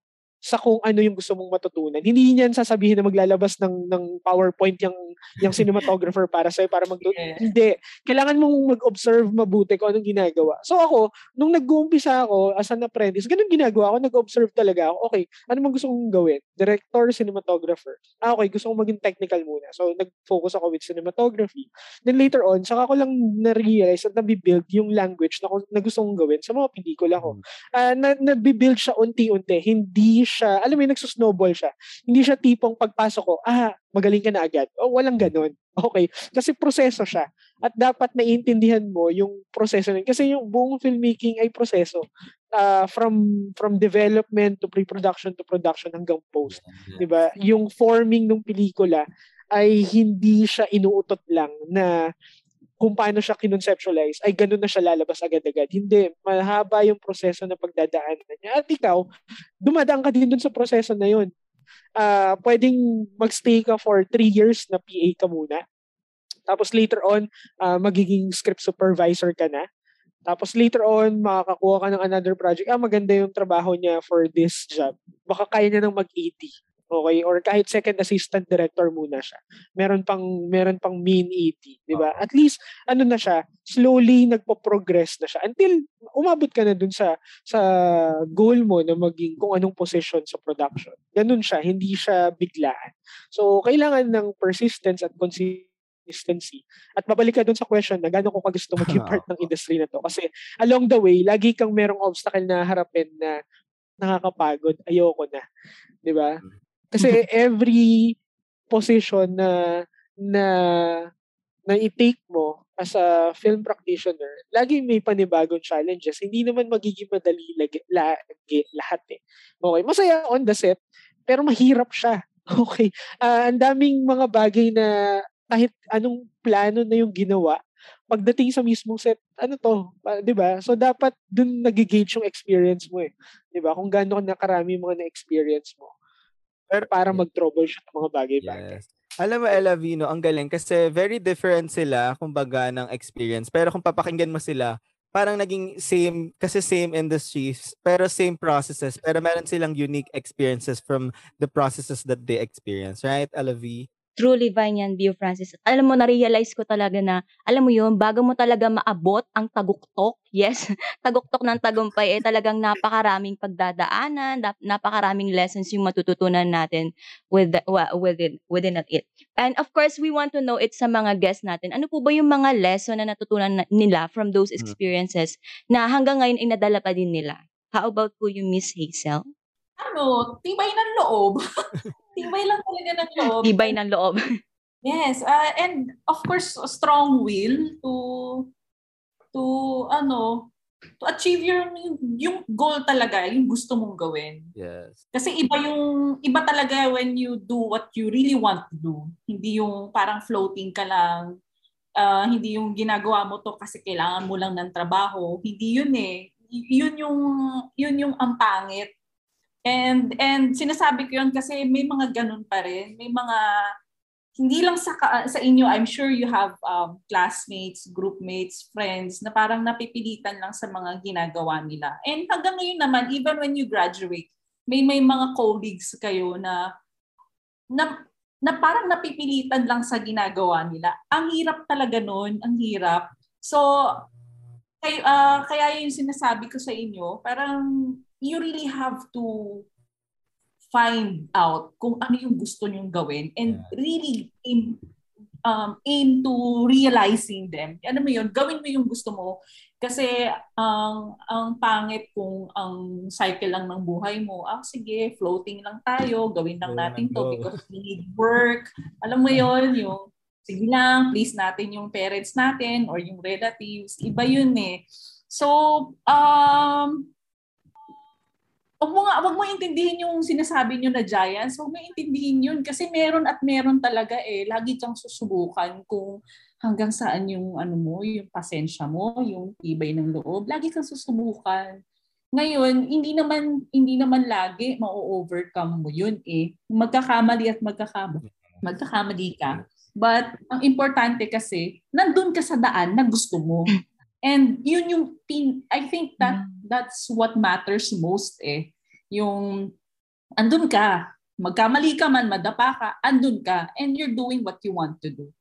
sa kung ano yung gusto mong matutunan. Hindi niyan sasabihin na maglalabas ng ng PowerPoint yung yung cinematographer para sa para mag Yes. Hindi. Kailangan mong mag-observe mabuti kung anong ginagawa. So ako, nung nag-uumpisa ako as an apprentice, ganun ginagawa ako, nag-observe talaga ako. Okay, ano man gusto kong gawin? Director, cinematographer. Ah, okay, gusto kong maging technical muna. So nag-focus ako with cinematography. Then later on, saka ko lang na-realize at nabibuild yung language na, na gusto kong gawin sa mga pelikula ko. Ah, na, nabibuild siya unti-unti. Hindi siya, alam mo yun, nagsusnowball siya. Hindi siya tipong pagpasok ko, ah, magaling ka na agad. O, walang ganon. Okay. Kasi proseso siya. At dapat naiintindihan mo yung proseso nun. Kasi yung buong filmmaking ay proseso. Ah, from from development to pre-production to production hanggang post. 'di ba? Yung forming ng pelikula ay hindi siya inuutot lang na kung paano siya kinonceptualize, ay ganun na siya lalabas agad-agad. Hindi. Mahaba yung proseso na pagdadaanan niya. At ikaw, dumadaan ka din dun sa proseso na yun. Ah, pwedeng magstay ka for three years na PA ka muna. Tapos later on, ah, magiging script supervisor ka na. Tapos later on, makakakuha ka ng another project. Ah, maganda yung trabaho niya for this job. Baka kaya niya nang mag-80. Okay? Or kahit second assistant director muna siya. Meron pang meron pang main 80, 'di ba? At least ano na siya, slowly nagpo-progress na siya until umabot ka na dun sa sa goal mo na maging kung anong position sa production. Ganun siya, hindi siya biglaan. So, kailangan ng persistence at consistency. At babalik ka dun sa question na gano'n ko ka gusto maging [LAUGHS] part ng industry na to. Kasi along the way, lagi kang merong obstacle na harapin na nakakapagod, ayoko na. 'Di ba? Kasi every position na na na i-take mo as a film practitioner, lagi may panibagong challenges. Hindi naman magiging madali lagi, lagi lahat eh. Okay, masaya on the set, pero mahirap siya. [LAUGHS] Okay. Ah, ang daming mga bagay na kahit anong plano na yung ginawa, pagdating sa mismong set, ano to, ah, 'di ba? So dapat dun nagigauge yung experience mo eh. 'Di ba? Kung gaano ka nakarami yung mga na-experience mo. Pero- para mag-troubleshoot ng mga bagay-bagay. Yes. Alam mo, Ella Vino, ang galing kasi very different sila, kumbaga, ng experience. Pero kung papakinggan mo sila, parang naging same, kasi same industries, pero same processes, pero meron silang unique experiences from the processes that they experience. Right, V? Truly Vine yan, Bio Francis. Alam mo, na-realize ko talaga na, alam mo yun, bago mo talaga maabot ang taguktok, yes, [LAUGHS] taguktok ng tagumpay, eh talagang napakaraming pagdadaanan, nap- napakaraming lessons yung matututunan natin with the, within, within at it. And of course, we want to know it sa mga guests natin. Ano po ba yung mga lesson na natutunan na- nila from those Mm. experiences na hanggang ngayon ay nadala pa din nila? How about po yung Miss Hazel? Ano, tibay ng loob. [LAUGHS] tibay lang talaga ng loob. Tibay ng loob. [LAUGHS] Yes, uh, and of course, a strong will to to ano, to achieve your yung, yung goal talaga, yung gusto mong gawin. Yes. Kasi iba yung iba talaga when you do what you really want to do. Hindi yung parang floating ka lang. ah, hindi yung ginagawa mo to kasi kailangan mo lang ng trabaho. Hindi yun eh. Y- Yun yung yun yung ang pangit. And and sinasabi ko yun kasi may mga ganun pa rin. May mga hindi lang sa sa inyo, I'm sure you have um, classmates, groupmates, friends na parang napipilitan lang sa mga ginagawa nila. And hanggang ngayon naman, even when you graduate, may may mga colleagues kayo na na, na parang napipilitan lang sa ginagawa nila. Ang hirap talaga nun, ang hirap. So, kay, ah, kaya yung sinasabi ko sa inyo, parang you really have to find out kung ano yung gusto nyong gawin and really aim, um, aim to realizing them. Ano mo yun, gawin mo yung gusto mo kasi ang ang pangit kung ang cycle lang ng buhay mo, ah sige, floating lang tayo, gawin lang natin to because we need work. Alam mo yon yung sige lang, please natin yung parents natin or yung relatives. Iba yun eh. So, um, Huwag mo nga, wag mo intindihin yung sinasabi nyo na giants. Huwag mo intindihin yun kasi meron at meron talaga eh. Lagi kang susubukan kung hanggang saan yung ano mo, yung pasensya mo, yung tibay ng loob. Lagi kang susubukan. Ngayon, hindi naman hindi naman lagi ma-overcome mo yun eh. Magkakamali at magkakamali. Magkakamali ka. But ang importante kasi, nandun ka sa daan na gusto mo. And yun yung pin, I think that that's what matters most eh. Yung andun ka. Magkamali ka man, madapa ka, andun ka, and you're doing what you want to do.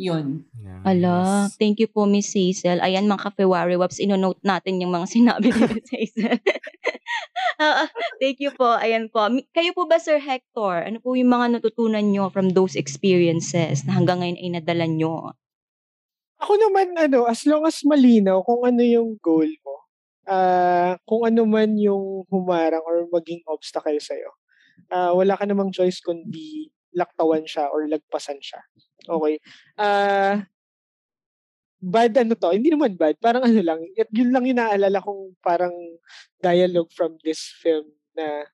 Yun. Ala, thank you po Miss Hazel. Ayan mga ka-February Waps, ino-note natin yung mga [LAUGHS] sinabi ni Miss Hazel. [LAUGHS] Ah, thank you po. Ayan po. Mi- Kayo po ba Sir Hector? Ano po yung mga natutunan nyo from those experiences na hanggang ngayon ay nadala nyo? Ako naman, ano, as long as malinaw kung ano yung goal mo, ah kung ano man yung humarang or maging obstacle sa'yo, ah wala ka namang choice kundi laktawan siya or lagpasan siya. Okay? Ah bad ano to, hindi naman bad, parang ano lang, yun lang yung naalala kong parang dialogue from this film na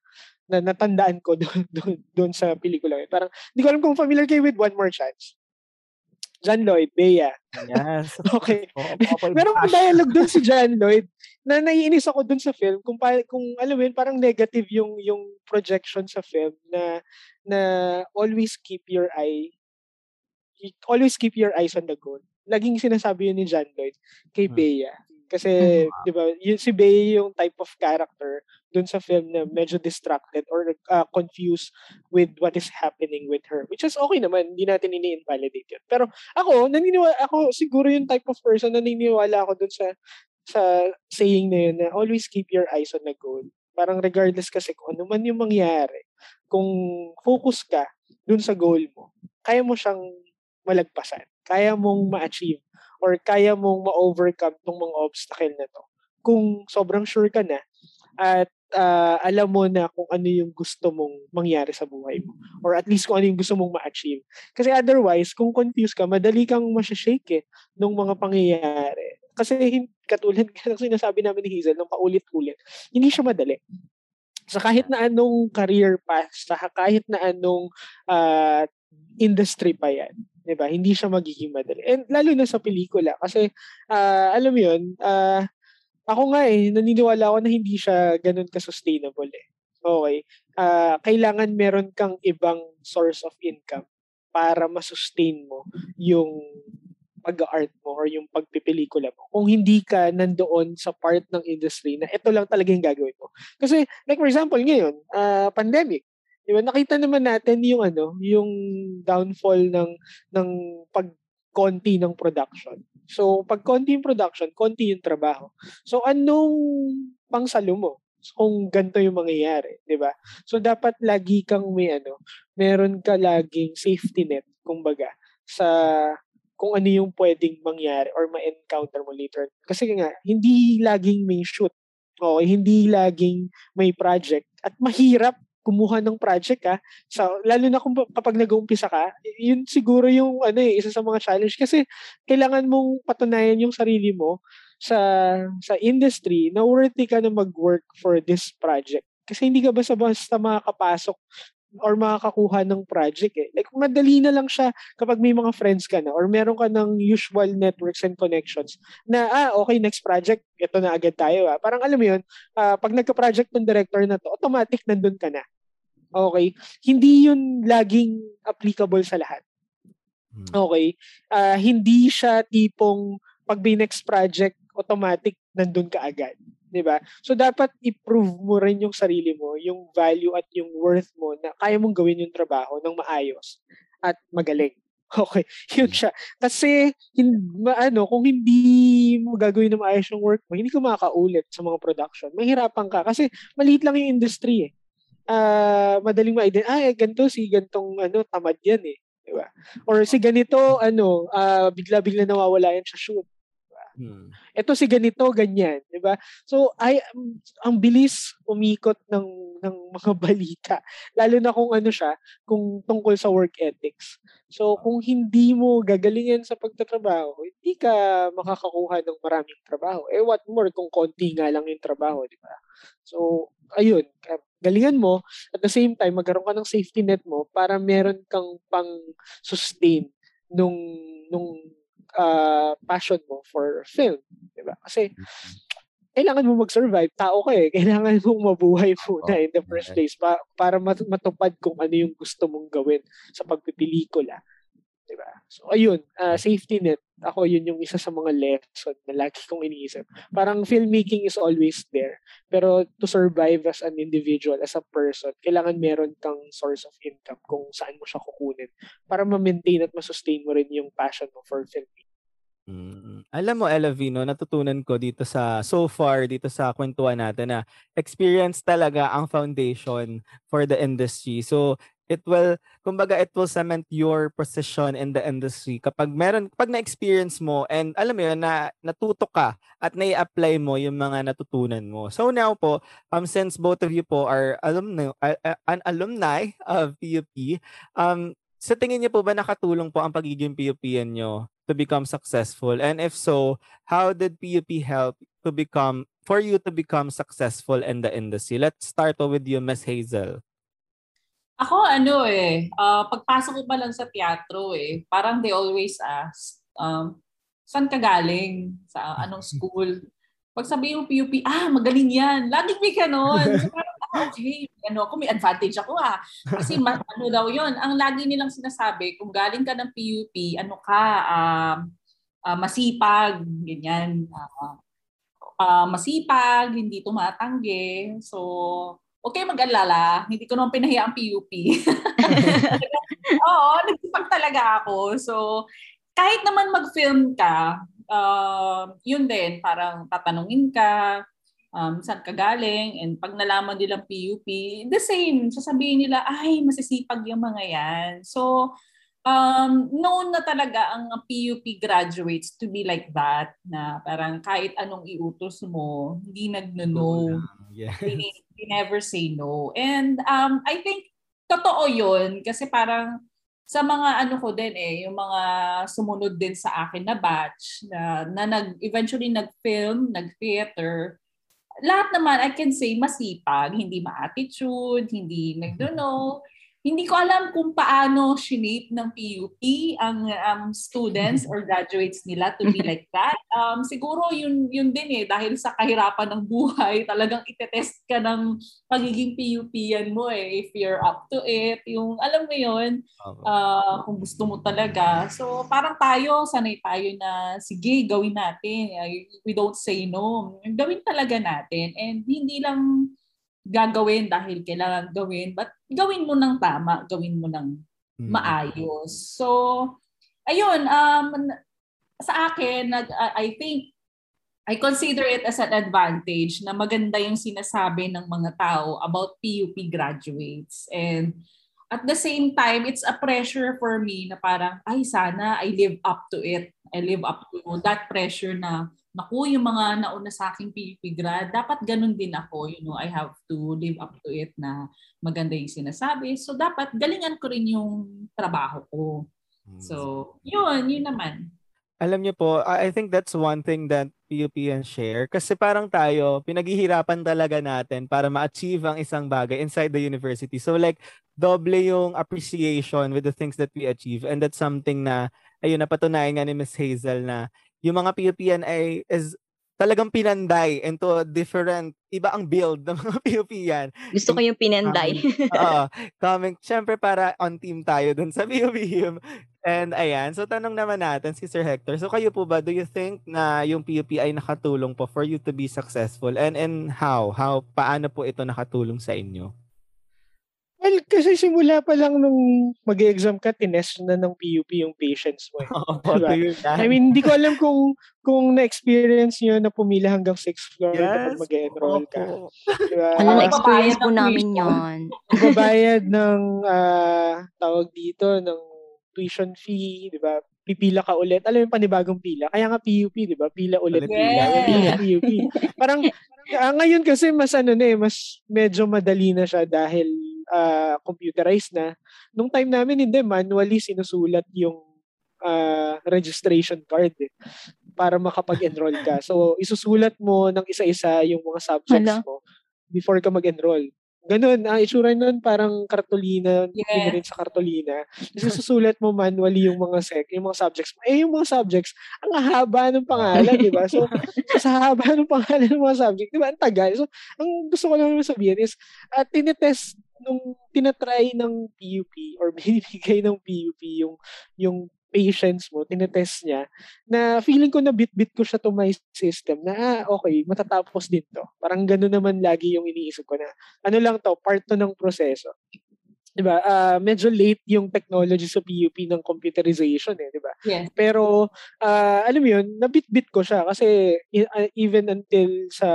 na natandaan ko [LAUGHS] doon doon doon sa pelikula. Parang hindi ko alam kung familiar kayo with One More Chance. John Lloyd, Bea. Yes. [LAUGHS] Okay. Popoy Meron akong dialogue doon si John Lloyd na naiinis ako doon sa film kung pa, kung alam mo parang negative yung yung projection sa film na na always keep your eye always keep your eyes on the goal. Laging sinasabi yun ni John Lloyd kay Bea. Kasi, di ba, yun, si Bea yung type of character dun sa film na medyo distracted or uh, confused with what is happening with her. Which is okay naman, hindi natin ini-invalidate yun. Pero ako, naniniwala, ako siguro yung type of person na naniniwala ako dun sa sa saying na yun na always keep your eyes on the goal. Parang regardless kasi kung ano man yung mangyari, kung focus ka dun sa goal mo, kaya mo siyang malagpasan. Kaya mong ma-achieve or kaya mong ma-overcome tong mga obstacle na to. Kung sobrang sure ka na at ah, alam mo na kung ano yung gusto mong mangyari sa buhay mo. Or at least kung ano yung gusto mong ma-achieve. Kasi otherwise, kung confused ka, madali kang masyashake eh, nung mga pangyayari. Kasi katulad ng sinasabi namin ni Hazel, nung paulit-ulit, hindi siya madali. Sa kahit na anong career path, sa kahit na anong ah, industry pa yan. 'di ba? Hindi siya magiging madali. And lalo na sa pelikula kasi ah, alam mo 'yun, ah, ako nga eh naniniwala ako na hindi siya ganun ka-sustainable eh. Okay. Ah, kailangan meron kang ibang source of income para ma-sustain mo yung pag-art mo or yung pagpipelikula mo. Kung hindi ka nandoon sa part ng industry na ito lang talaga yung gagawin mo. Kasi like for example ngayon, ah, pandemic, Di? Nakita naman natin yung ano, yung downfall ng ng pagkonti ng production. So, pag konti yung production, konti yung trabaho. So, anong pangsalo mo? kung ganito yung mangyayari, 'di ba? So dapat lagi kang may ano, meron ka laging safety net kumbaga sa kung ano yung pwedeng mangyari or ma-encounter mo later. Kasi nga hindi laging may shoot. O hindi laging may project at mahirap kumuha ng project ka sa lalo na kung pa- kapag nag-uumpisa ka yun siguro yung ano eh isa sa mga challenge. Kasi kailangan mong patunayan yung sarili mo sa sa industry na worthy ka na mag-work for this project. Kasi hindi ka basta-basta makakapasok or makakakuha ng project eh. Like, madali na lang siya kapag may mga friends ka na or meron ka ng usual networks and connections na, ah, okay, next project, ito na agad tayo ah. Parang alam mo yun, ah, pag nagka-project ng director na to, automatic nandun ka na. Okay? Hindi yun laging applicable sa lahat. Okay? Ah, hindi siya tipong pag may next project, automatic nandun ka agad. 'Di ba? So dapat i-prove mo rin yung sarili mo, yung value at yung worth mo na kaya mong gawin yung trabaho ng maayos at magaling. [LAUGHS] Okay, yun siya. Kasi hin, ma- ano, kung hindi mo gagawin ng maayos yung work mo, hindi ka makakaulit sa mga production. Mahirapan ka kasi maliit lang yung industry eh. Ah, madaling ma-identify, ah, eh, ganito si gantong ano, tamad yan eh. 'Di ba? Or si ganito, ano, ah, bigla-bigla nawawala yan sa shoot. Hmm. Ito si ganito, ganyan, 'di ba? So ay ang- ang bilis umikot ng ng mga [LAUGHS] balita, lalo na kung ano siya, kung tungkol sa work ethics. So kung hindi mo gagalingin sa pagtatrabaho, hindi ka makakakuha ng maraming trabaho. Eh what more kung konti nga lang yung trabaho, 'di ba? So ayun, galingan mo at the same time magkaroon ka ng safety net mo para meron kang pang sustain nung nung ah, passion mo for film, 'di ba? Kasi kailangan mo mag-survive, tao ka eh. [LAUGHS] Kailangan mong mabuhay muna in the first place pa, para mat- matupad kung ano yung gusto mong gawin sa pagpipelikula. 'Di di ba? So, ayun, uh, safety net. Ako, yun yung isa sa mga lesson na lagi kong iniisip. Parang filmmaking is always there. Pero to survive as an individual, as a person, kailangan meron kang source of income kung saan mo siya kukunin para ma-maintain at ma-sustain mo rin yung passion mo for filmmaking. Mm. Alam mo, Elavino, natutunan ko dito sa, so far, dito sa kwentuhan natin na experience talaga ang foundation for the industry. So, it will, kumbaga, it will cement your position in the industry. Kapag meron, pag na-experience mo and alam mo yun, na natuto ka at nai-apply mo yung mga natutunan mo. So now po, um, since both of you po are alumni, uh, an alumni of PUP, um, sa tingin niyo po ba nakatulong po ang pagiging PUPN nyo to become successful? And if so, how did PUP help to become for you to become successful in the industry? Let's start with you, Miss Hazel. Ako ano eh, uh, pagpasok ko pa lang sa teatro eh, parang they always ask, um, saan ka galing? Sa anong [LAUGHS] school? Pag sabi yung PUP, ah, magaling yan. Laging may ganon. So [LAUGHS] parang, ah, okay, ano ako, may advantage ako ah. Kasi [LAUGHS] ma- ano daw yon Ang lagi nilang sinasabi, kung galing ka ng PUP, ano ka, um, uh, masipag, ganyan. Uh, uh, masipag, hindi tumatanggi. So, okay mag-alala, hindi ko naman pinahiya ang PUP. [LAUGHS] Oo, nagsipag talaga ako. So, kahit naman mag-film ka, uh, yun din, parang tatanungin ka, um, saan ka galing, and pag nalaman nilang PUP, the same, sasabihin nila, ay, masisipag yung mga yan. So, um, known na talaga ang PUP graduates to be like that, na parang kahit anong iutos mo, hindi nagno-no. Yes. They never say no. And um, I think totoo yun kasi parang sa mga ano ko din eh, yung mga sumunod din sa akin na batch na, na nag, eventually nag-film, nag-theater, lahat naman I can say masipag, hindi ma-attitude, hindi nagdo hindi ko alam kung paano shinape ng PUP ang um, students [LAUGHS] or graduates nila to be like that. Um, siguro yun, yun din eh, dahil sa kahirapan ng buhay, [LAUGHS] talagang itetest ka ng pagiging PUP yan mo eh, if you're up to it. Yung, alam mo yun, uh, kung gusto mo talaga. So parang tayo, sanay tayo na, sige, gawin natin. We don't say no. Gawin talaga natin. And hindi lang gagawin dahil kailangan gawin, but gawin mo ng tama, gawin mo ng hmm. maayos. So, ayun, um, sa akin, nag, uh, I think, I consider it as an advantage na maganda yung sinasabi ng mga tao about PUP graduates. And at the same time, it's a pressure for me na parang, ay sana I live up to it. I live up to that pressure na naku, yung mga nauna sa aking PUP grad, dapat ganun din ako. You know, I have to live up to it na maganda yung sinasabi. So, dapat galingan ko rin yung trabaho ko. Hmm. So, yun, yun naman. Alam niyo po, I think that's one thing that PUP and share. Kasi parang tayo, pinaghihirapan talaga natin para ma-achieve ang isang bagay inside the university. So like, doble yung appreciation with the things that we achieve. And that's something na, ayun, napatunayan nga ni Miss Hazel na yung mga PUPN ay is talagang pinanday into different, iba ang build ng mga [LAUGHS] PUPN. Gusto ko yung pinanday. Oo. Coming, syempre para on team tayo dun sa [LAUGHS] PUPM. And ayan, so tanong naman natin si Sir Hector. So kayo po ba, do you think na yung PUP ay nakatulong po for you to be successful? And and how? How, paano po ito nakatulong sa inyo? Well, kasi simula pa lang nung mag-exam ka, tinest na ng PUP yung patience mo. Eh. Oh, diba? I mean, hindi ko alam kung kung na-experience nyo na pumila hanggang 6th floor yes. kapag mag-enroll ka. Diba? Ano, na-experience po namin yon. Magbabayad ng, uh, tawag dito, ng tuition fee, di ba? Pipila ka ulit. Alam mo yung panibagong pila. Kaya nga PUP, di ba? Pila ulit. Yeah. Pila, PUP. Parang, uh, ngayon kasi mas ano na eh, mas medyo madali na siya dahil uh, computerized na. Nung time namin, hindi, manually sinusulat yung uh, registration card eh, para makapag-enroll ka. So, isusulat mo ng isa-isa yung mga subjects Hello? mo before ka mag-enroll. Ganun, ang itsura nun parang kartolina, yeah. rin sa kartolina. Kasi susulat mo manually yung mga sec, yung mga subjects mo. Eh, yung mga subjects, ang haba ng pangalan, di ba? So, [LAUGHS] sa haba ng pangalan ng mga subject, di ba? Ang tagal. So, ang gusto ko lang sabihin is, uh, tinetest nung tinatry ng PUP or [LAUGHS] binibigay ng PUP yung yung patience mo, tinetest niya, na feeling ko na bit-bit ko siya to my system na, ah, okay, matatapos din to. Parang gano'n naman lagi yung iniisip ko na, ano lang to, part to ng proseso. 'di ba? Uh, medyo late yung technology sa PUP ng computerization eh, 'di ba? Yes. Pero uh, alam mo 'yun, nabit-bit ko siya kasi uh, even until sa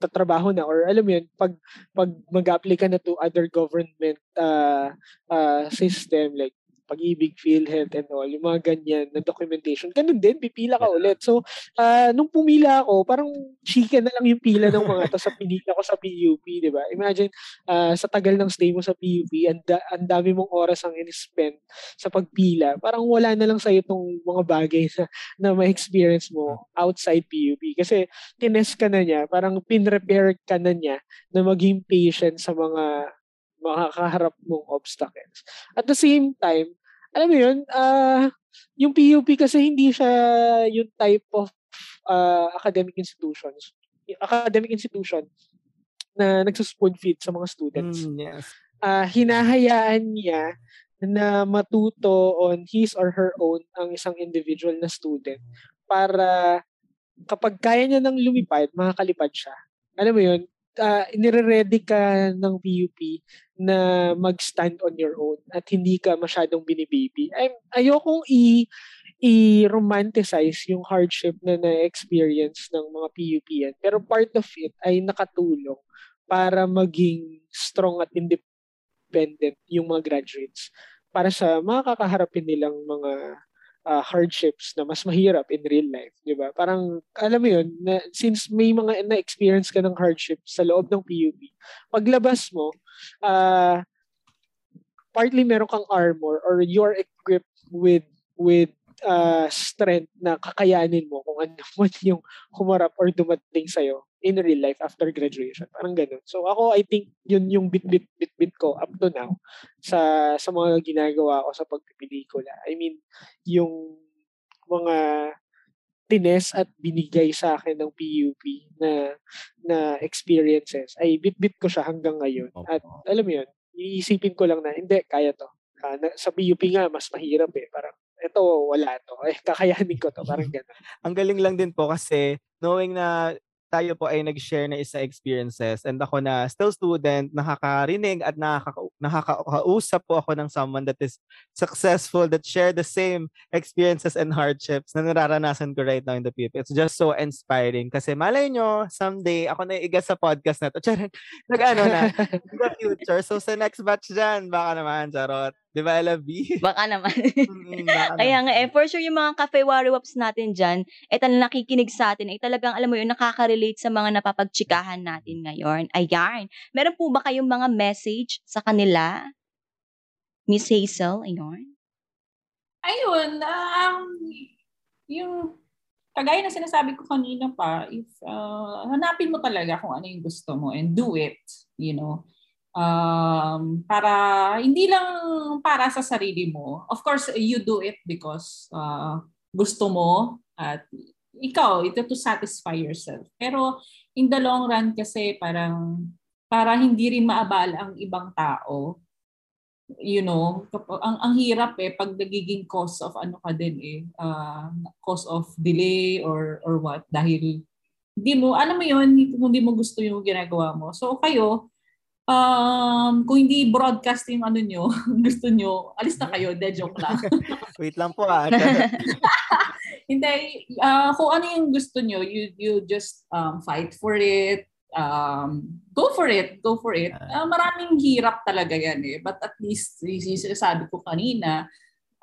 pag tatrabaho na or alam mo yun pag pag mag-apply ka na to other government uh, uh, system like pag-ibig, PhilHealth and all, yung mga ganyan na documentation. Ganun din, pipila ka ulit. So, uh, nung pumila ako, parang chicken na lang yung pila ng mga to sa pinila ko sa PUP, di ba? Imagine, uh, sa tagal ng stay mo sa PUP, ang, da- ang dami mong oras ang in-spend sa pagpila. Parang wala na lang sa'yo itong mga bagay na, na ma-experience mo outside PUP. Kasi, tines ka na niya, parang pin-repair ka na niya na maging patient sa mga makakaharap mong obstacles. At the same time, alam mo yun, uh, yung PUP kasi hindi siya yung type of uh, academic institutions, academic institution na nagsuspoon feed sa mga students. Mm, yes. Uh, hinahayaan niya na matuto on his or her own ang isang individual na student para kapag kaya niya nang lumipad, makakalipad siya. Alam mo yun, uh, nire-ready ka ng PUP na mag-stand on your own at hindi ka masyadong binibaby. I'm, ayokong i i-romanticize yung hardship na na-experience ng mga PUP yan. Pero part of it ay nakatulong para maging strong at independent yung mga graduates para sa mga kakaharapin nilang mga uh, hardships na mas mahirap in real life, 'di ba? Parang alam mo 'yun, na, since may mga na-experience ka ng hardship sa loob ng PUP, paglabas mo, uh, partly meron kang armor or you're equipped with with uh, strength na kakayanin mo kung ano [LAUGHS] man yung humarap or dumating sa'yo in real life after graduation. Parang ganun. So ako, I think yun yung bit-bit-bit-bit ko up to now sa sa mga ginagawa ko sa pagpipelikula. I mean, yung mga tines at binigay sa akin ng PUP na na experiences ay bit-bit ko siya hanggang ngayon. At alam mo yun, iisipin ko lang na hindi, kaya to. Uh, na, sa PUP nga, mas mahirap eh. Parang, ito, wala to. Eh, kakayanin ko to. Parang gano'n. [LAUGHS] Ang galing lang din po kasi knowing na tayo po ay nag-share na isa experiences and ako na still student, nakakarinig at nakaka- nakakausap po ako ng someone that is successful, that share the same experiences and hardships na nararanasan ko right now in the PUP. It's just so inspiring kasi malay nyo, someday ako na iga sa podcast na to. [LAUGHS] Charot, nag-ano na, in the future. So sa next batch dyan, baka naman, charot. Di ba? [LAUGHS] Baka naman. mm, baka Kaya nga eh, for sure yung mga cafe warriors natin dyan, eh talagang nakikinig sa atin, ay eh, talagang alam mo yun, nakaka-relate sa mga napapagtsikahan natin ngayon. Ayan. Meron po ba kayong mga message sa kanila? Miss Hazel, ayun. Ayun, um, yung kagaya na sinasabi ko kanina pa, if uh, hanapin mo talaga kung ano yung gusto mo and do it, you know um, para hindi lang para sa sarili mo. Of course, you do it because uh, gusto mo at ikaw, ito to satisfy yourself. Pero in the long run kasi parang para hindi rin maabala ang ibang tao, you know, ang ang hirap eh pag nagiging cause of ano ka din eh, uh, cause of delay or or what dahil hindi mo alam mo yun, hindi mo gusto yung ginagawa mo. So kayo, Um, kung hindi broadcast yung ano nyo, [LAUGHS] gusto nyo, alis na kayo. De, joke lang. [LAUGHS] Wait lang po ah. [LAUGHS] hindi, uh, kung ano yung gusto nyo, you, you just um, fight for it. Um, go for it. Go for it. Uh, maraming hirap talaga yan eh. But at least, sinasabi ko kanina,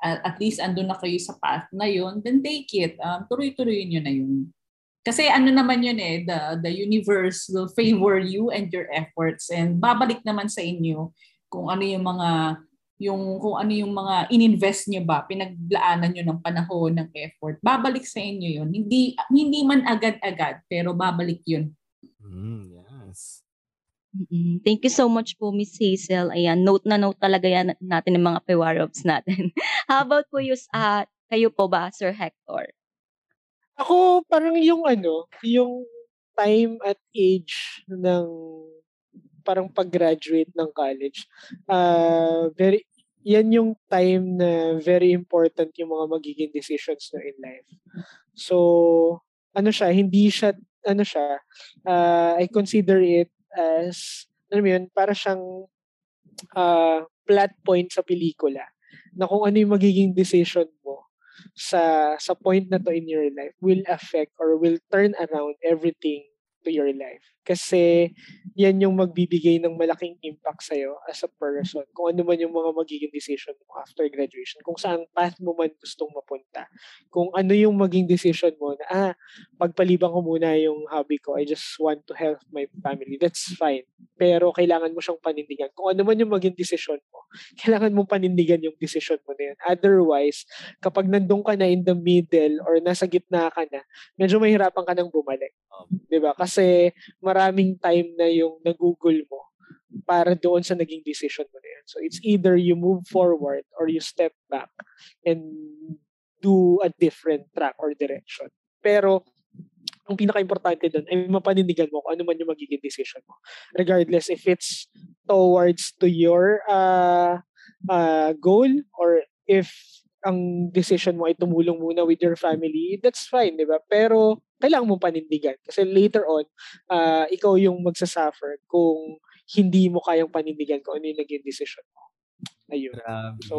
uh, at least andun na kayo sa path na yun, then take it. Um, tuloy-tuloy nyo na yun. Kasi ano naman yun eh, the, the universe will favor you and your efforts and babalik naman sa inyo kung ano yung mga yung kung ano yung mga ininvest niyo ba, pinaglaanan niyo ng panahon, ng effort, babalik sa inyo yun. Hindi hindi man agad-agad, pero babalik yun. Mm, yes. Mm-mm. Thank you so much po, Miss Hazel. Ayan, note na note talaga yan natin ng mga pewarops natin. [LAUGHS] How about po yung, uh, kayo po ba, Sir Hector? Ako, parang yung ano, yung time at age ng parang pag-graduate ng college, uh, very yan yung time na very important yung mga magiging decisions na in life. So, ano siya, hindi siya, ano siya, uh, I consider it as, ano yun, para siyang uh, plot point sa pelikula na kung ano yung magiging decision mo sa sa point na to in your life will affect or will turn around everything to your life. Kasi yan yung magbibigay ng malaking impact sa'yo as a person. Kung ano man yung mga magiging decision mo after graduation. Kung saan path mo man gustong mapunta. Kung ano yung maging decision mo na, ah, pagpalibang ko muna yung hobby ko. I just want to help my family. That's fine. Pero kailangan mo siyang panindigan. Kung ano man yung maging decision mo, kailangan mong panindigan yung decision mo na yan. Otherwise, kapag nandun ka na in the middle or nasa gitna ka na, medyo mahirapan ka nang bumalik. 'Di ba? Kasi maraming time na yung nagugol mo para doon sa naging decision mo na yan. So it's either you move forward or you step back and do a different track or direction. Pero ang pinaka-importante doon ay mapanindigan mo kung ano man yung magiging decision mo. Regardless if it's towards to your uh, uh, goal or if ang decision mo ay tumulong muna with your family, that's fine, di ba? Pero kailangan mong panindigan. Kasi later on, uh, ikaw yung magsasuffer kung hindi mo kayang panindigan kung ano yung naging decision mo. Ayun. Grabe. So,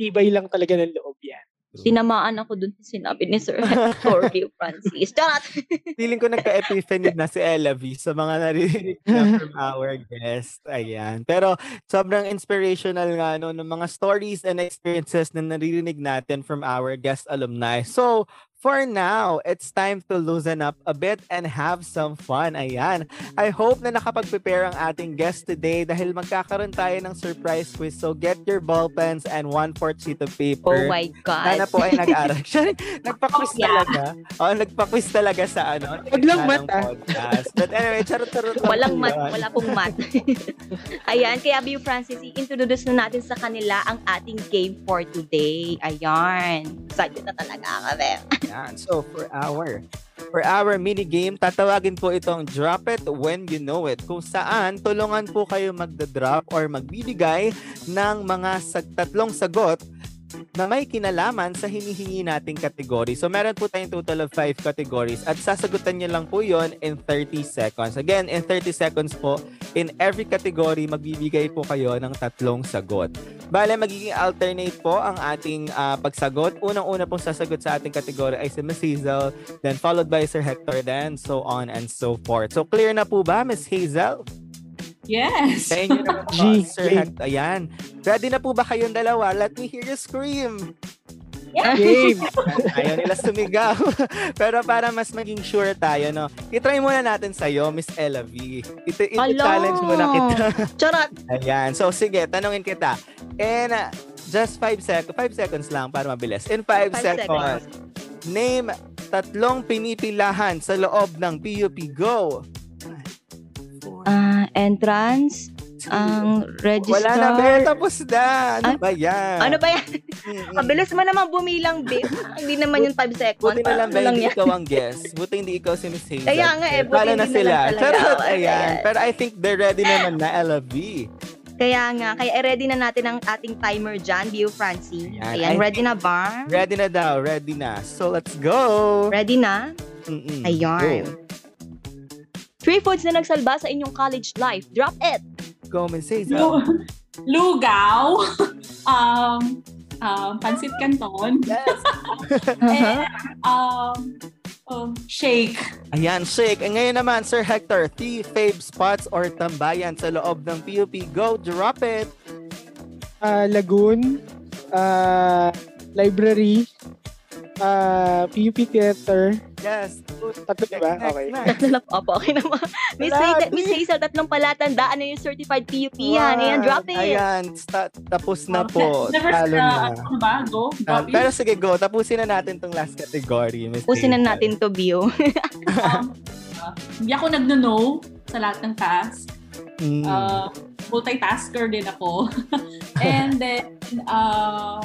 tibay lang talaga ng loob yan. Tinamaan ako dun sa sinabi ni Sir [LAUGHS] Jorge Francis. Charot! [LAUGHS] Feeling ko nagka-epiphany na si Ella V sa mga narinig na from [LAUGHS] our guest. Ayan. Pero sobrang inspirational nga no, ng mga stories and experiences na naririnig natin from our guest alumni. So, For now, it's time to loosen up a bit and have some fun. Ayan. I hope na nakapag-prepare ang ating guest today dahil magkakaroon tayo ng surprise quiz. So get your ball pens and one-fourth sheet of paper. Oh my God. Sana po ay nag-aral. [LAUGHS] Siya, nagpa-quiz oh, yeah. talaga. Oh, nagpa-quiz talaga sa ano. Wag lang mat ah. But anyway, charot-charot. Walang mat. Wala pong mat. [LAUGHS] Ayan. Kaya Bio Francis, i-introduce na natin sa kanila ang ating game for today. Ayan. Excited na talaga kami. [LAUGHS] Yan. So for our for our mini game, tatawagin po itong Drop It When You Know It kung saan tulungan po kayo magda-drop or magbibigay ng mga sag- tatlong sagot na may kinalaman sa hinihingi nating kategory. So meron po tayong total of 5 categories at sasagutan nyo lang po yon in 30 seconds. Again, in 30 seconds po, in every category, magbibigay po kayo ng tatlong sagot. Bale, magiging alternate po ang ating uh, pagsagot. Unang-una pong sasagot sa ating category ay si Miss Hazel, then followed by Sir Hector, then so on and so forth. So clear na po ba, Miss Hazel? Yes. Sa inyo [LAUGHS] naman po, Sir Hector. Ayan. Ready na po ba kayong dalawa? Let me hear you scream. Yeah. Game. [LAUGHS] Ayaw nila sumigaw. [LAUGHS] Pero para mas maging sure tayo, no? I-try muna natin sa'yo, Miss Ella V. Ito, ito challenge muna kita. Charot. Ayan. So, sige, tanungin kita. In uh, just 5 seconds, 5 seconds lang para mabilis. In 5 seconds, seconds, name tatlong pinipilahan sa loob ng PUP Go uh, entrance, ang register. Wala na, be. Tapos na. Ano Ay, ba yan? Ano ba yan? Mabilis mo naman bumilang, babe. hindi naman yung 5 seconds. Buti na lang, ba, hindi ikaw ang guest. Buti hindi ikaw si Miss Hazel. Kaya nga eh, buti na sila. Charot, ayan. Pero I think they're ready naman na, LV. Kaya nga, kaya ready na natin ang ating timer dyan, Bio Francie. Ayan, Ayan ready na ba? Ready na daw, ready na. So, let's go! Ready na? Mm-mm. Ayan. Go. Three foods na nagsalba sa inyong college life. Drop it! Go, Ms. Hazel. Lugaw. [LAUGHS] um, um, pansit canton. Yes. [LAUGHS] And, um, um, shake. Ayan, shake. And ngayon naman, Sir Hector, three fave spots or tambayan sa loob ng PUP. Go, drop it! Uh, Lagoon, uh, library, uh, PUP Theater, Yes. Tatlo ba? Okay. Tatlo lang. Opo, okay naman. Miss Hazel, Miss Hazel, tatlong palatandaan na yung certified PUP yan. Ayan, drop it. Ayan, sta- tapos na po. Never Talo na. Ano ba? Go? Uh, pero sige, go. Tapusin na natin tong last category, Miss Tapusin na natin to, Bio. um, uh, hindi ako nagno-know sa lahat ng task. Mm. Uh, multitasker din ako. [LAUGHS] And then, uh,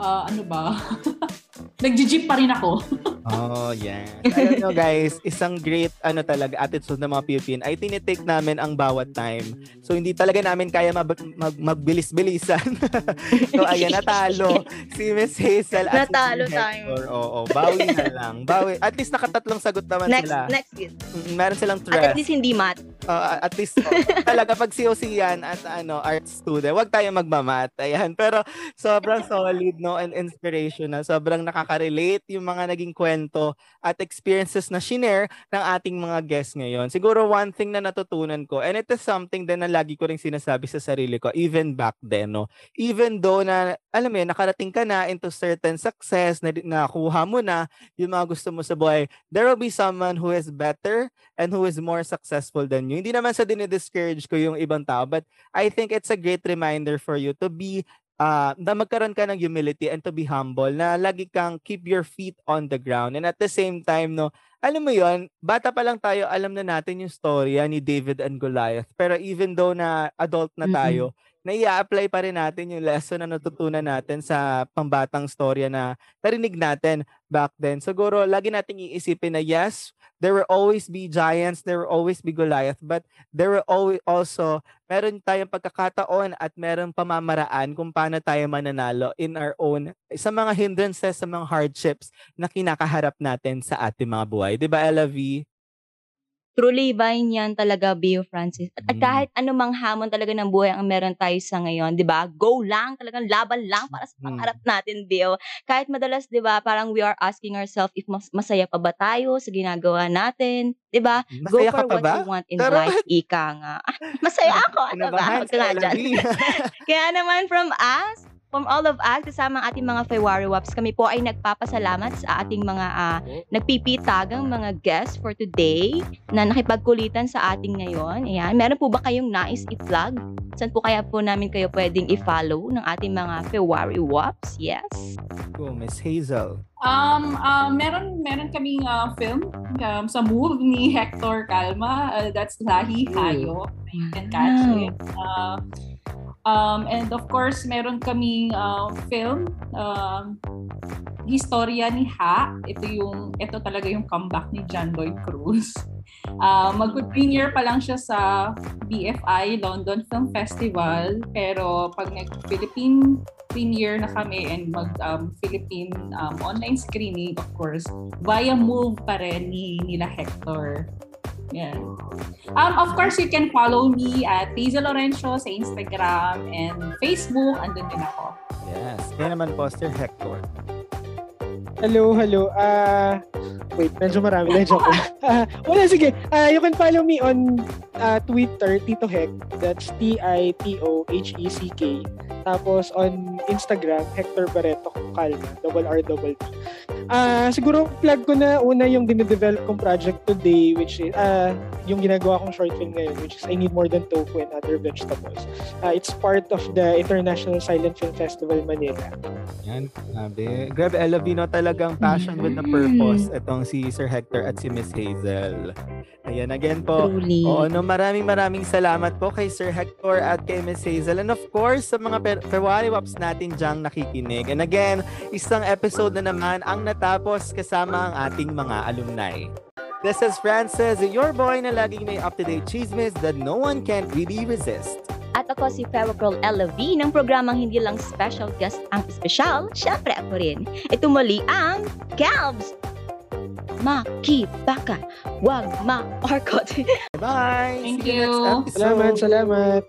uh, ano ba? [LAUGHS] nag-jeep pa rin ako. [LAUGHS] Oh, yan. Alam nyo guys, isang great ano talaga attitude ng mga Pilipin ay tinitake namin ang bawat time. So hindi talaga namin kaya mag, mag, magbilis-bilisan. [LAUGHS] so ayan, natalo. Si Miss Hazel at Natalo si tayo. Hector. Oo, bawi na lang. Bawi. At least nakatatlong sagot naman Next, sila. next quiz. Mm, Meron silang At threat. at least hindi mat. Uh, at least oh, talaga pag COC yan at ano art student, wag tayo magmamat. Ayan, pero sobrang solid no and inspirational. Sobrang nakaka-relate yung mga naging kwento at experiences na shinare ng ating mga guests ngayon. Siguro one thing na natutunan ko and it is something din na lagi ko ring sinasabi sa sarili ko even back then no. Even though na alam mo yun, nakarating ka na into certain success na nakuha mo na yung mga gusto mo sa buhay, there will be someone who is better and who is more successful than you. Hindi naman sa dinidiscourage ko yung ibang tao, but I think it's a great reminder for you to be uh, na magkaroon ka ng humility and to be humble, na lagi kang keep your feet on the ground. And at the same time, no, alam mo yon bata pa lang tayo, alam na natin yung storya ni David and Goliath. Pero even though na adult na tayo, nai-apply pa rin natin yung lesson na natutunan natin sa pambatang storya na narinig natin back then. Siguro, lagi nating iisipin na yes, there will always be giants, there will always be Goliath, but there will always also, meron tayong pagkakataon at meron pamamaraan kung paano tayo mananalo in our own, sa mga hindrances, sa mga hardships na kinakaharap natin sa ating mga buhay. Di ba, Ella? Truly divine yan talaga, Bio Francis. At, at Mm. kahit anumang hamon talaga ng buhay ang meron tayo sa ngayon, di ba? Go lang, talagang laban lang para sa Mm. pangarap natin, Bio. Kahit madalas, di ba, parang we are asking ourselves if mas- masaya pa ba tayo sa ginagawa natin, di ba? Go for ka pa what ba? you want in Pero life, ika nga. masaya [LAUGHS] ako, ano ba? Dyan. V. [LAUGHS] Kaya naman from us, from all of us, kasama ang ating mga February Waps, kami po ay nagpapasalamat sa ating mga ah, nagpipitagang mga guests for today na nakipagkulitan sa ating ngayon. Ayan. Meron po ba kayong nais i-plug? Saan po kaya po namin kayo pwedeng i-follow ng ating mga February Waps? Yes. Go, Miss Hazel. Um, uh, meron meron kaming uh, film um, sa move ni Hector Calma. Uh, that's Lahi Hayo. You can catch it. Uh, um, and of course, meron kaming uh, film um, Historia ni Ha. Ito yung ito talaga yung comeback ni John Lloyd Cruz. [LAUGHS] Uh, Mag-premiere pa lang siya sa BFI London Film Festival pero pag nag-Philippine premiere na kami and mag um, um, online screening of course via Move pa rin ni nila Hector. Yan. Um, of course, you can follow me at Hazel Lorenzo sa Instagram and Facebook. Andun din ako. Yes. Kaya naman po, Sir Hector. Hello, hello. Ah, wait, medyo marami na joke. [LAUGHS] Ah, wala sige. Ah, you can follow me on ah, Twitter Tito Hec. That's T I T O H E C K. Tapos on Instagram Hector Barreto Calma, double R double T. Ah, siguro plug ko na una yung dinidevelop kong project today which is ah yung ginagawa kong short film ngayon which is I Need More Than Tofu and Other Vegetables. Ah, it's part of the International Silent Film Festival Manila. Yan, grabe. Grabe, Ella Vino talagang passion with a purpose. Itong si Sir Hector at si Miss Hazel. Ayan, again po. Truly. Oo, no, maraming maraming salamat po kay Sir Hector at kay Miss Hazel. And of course, sa mga February Waps natin dyang nakikinig. And again, isang episode na naman ang natapos kasama ang ating mga alumni. This is Francis, your boy na laging may up-to-date chismis that no one can really resist. At ako si Feral Girl Ella V ng programang hindi lang special guest ang special, syempre ako rin. Ito muli ang Calbs! Makibaka, wag ma-orkot. Bye! Thank See you next you. episode. Salamat, salamat.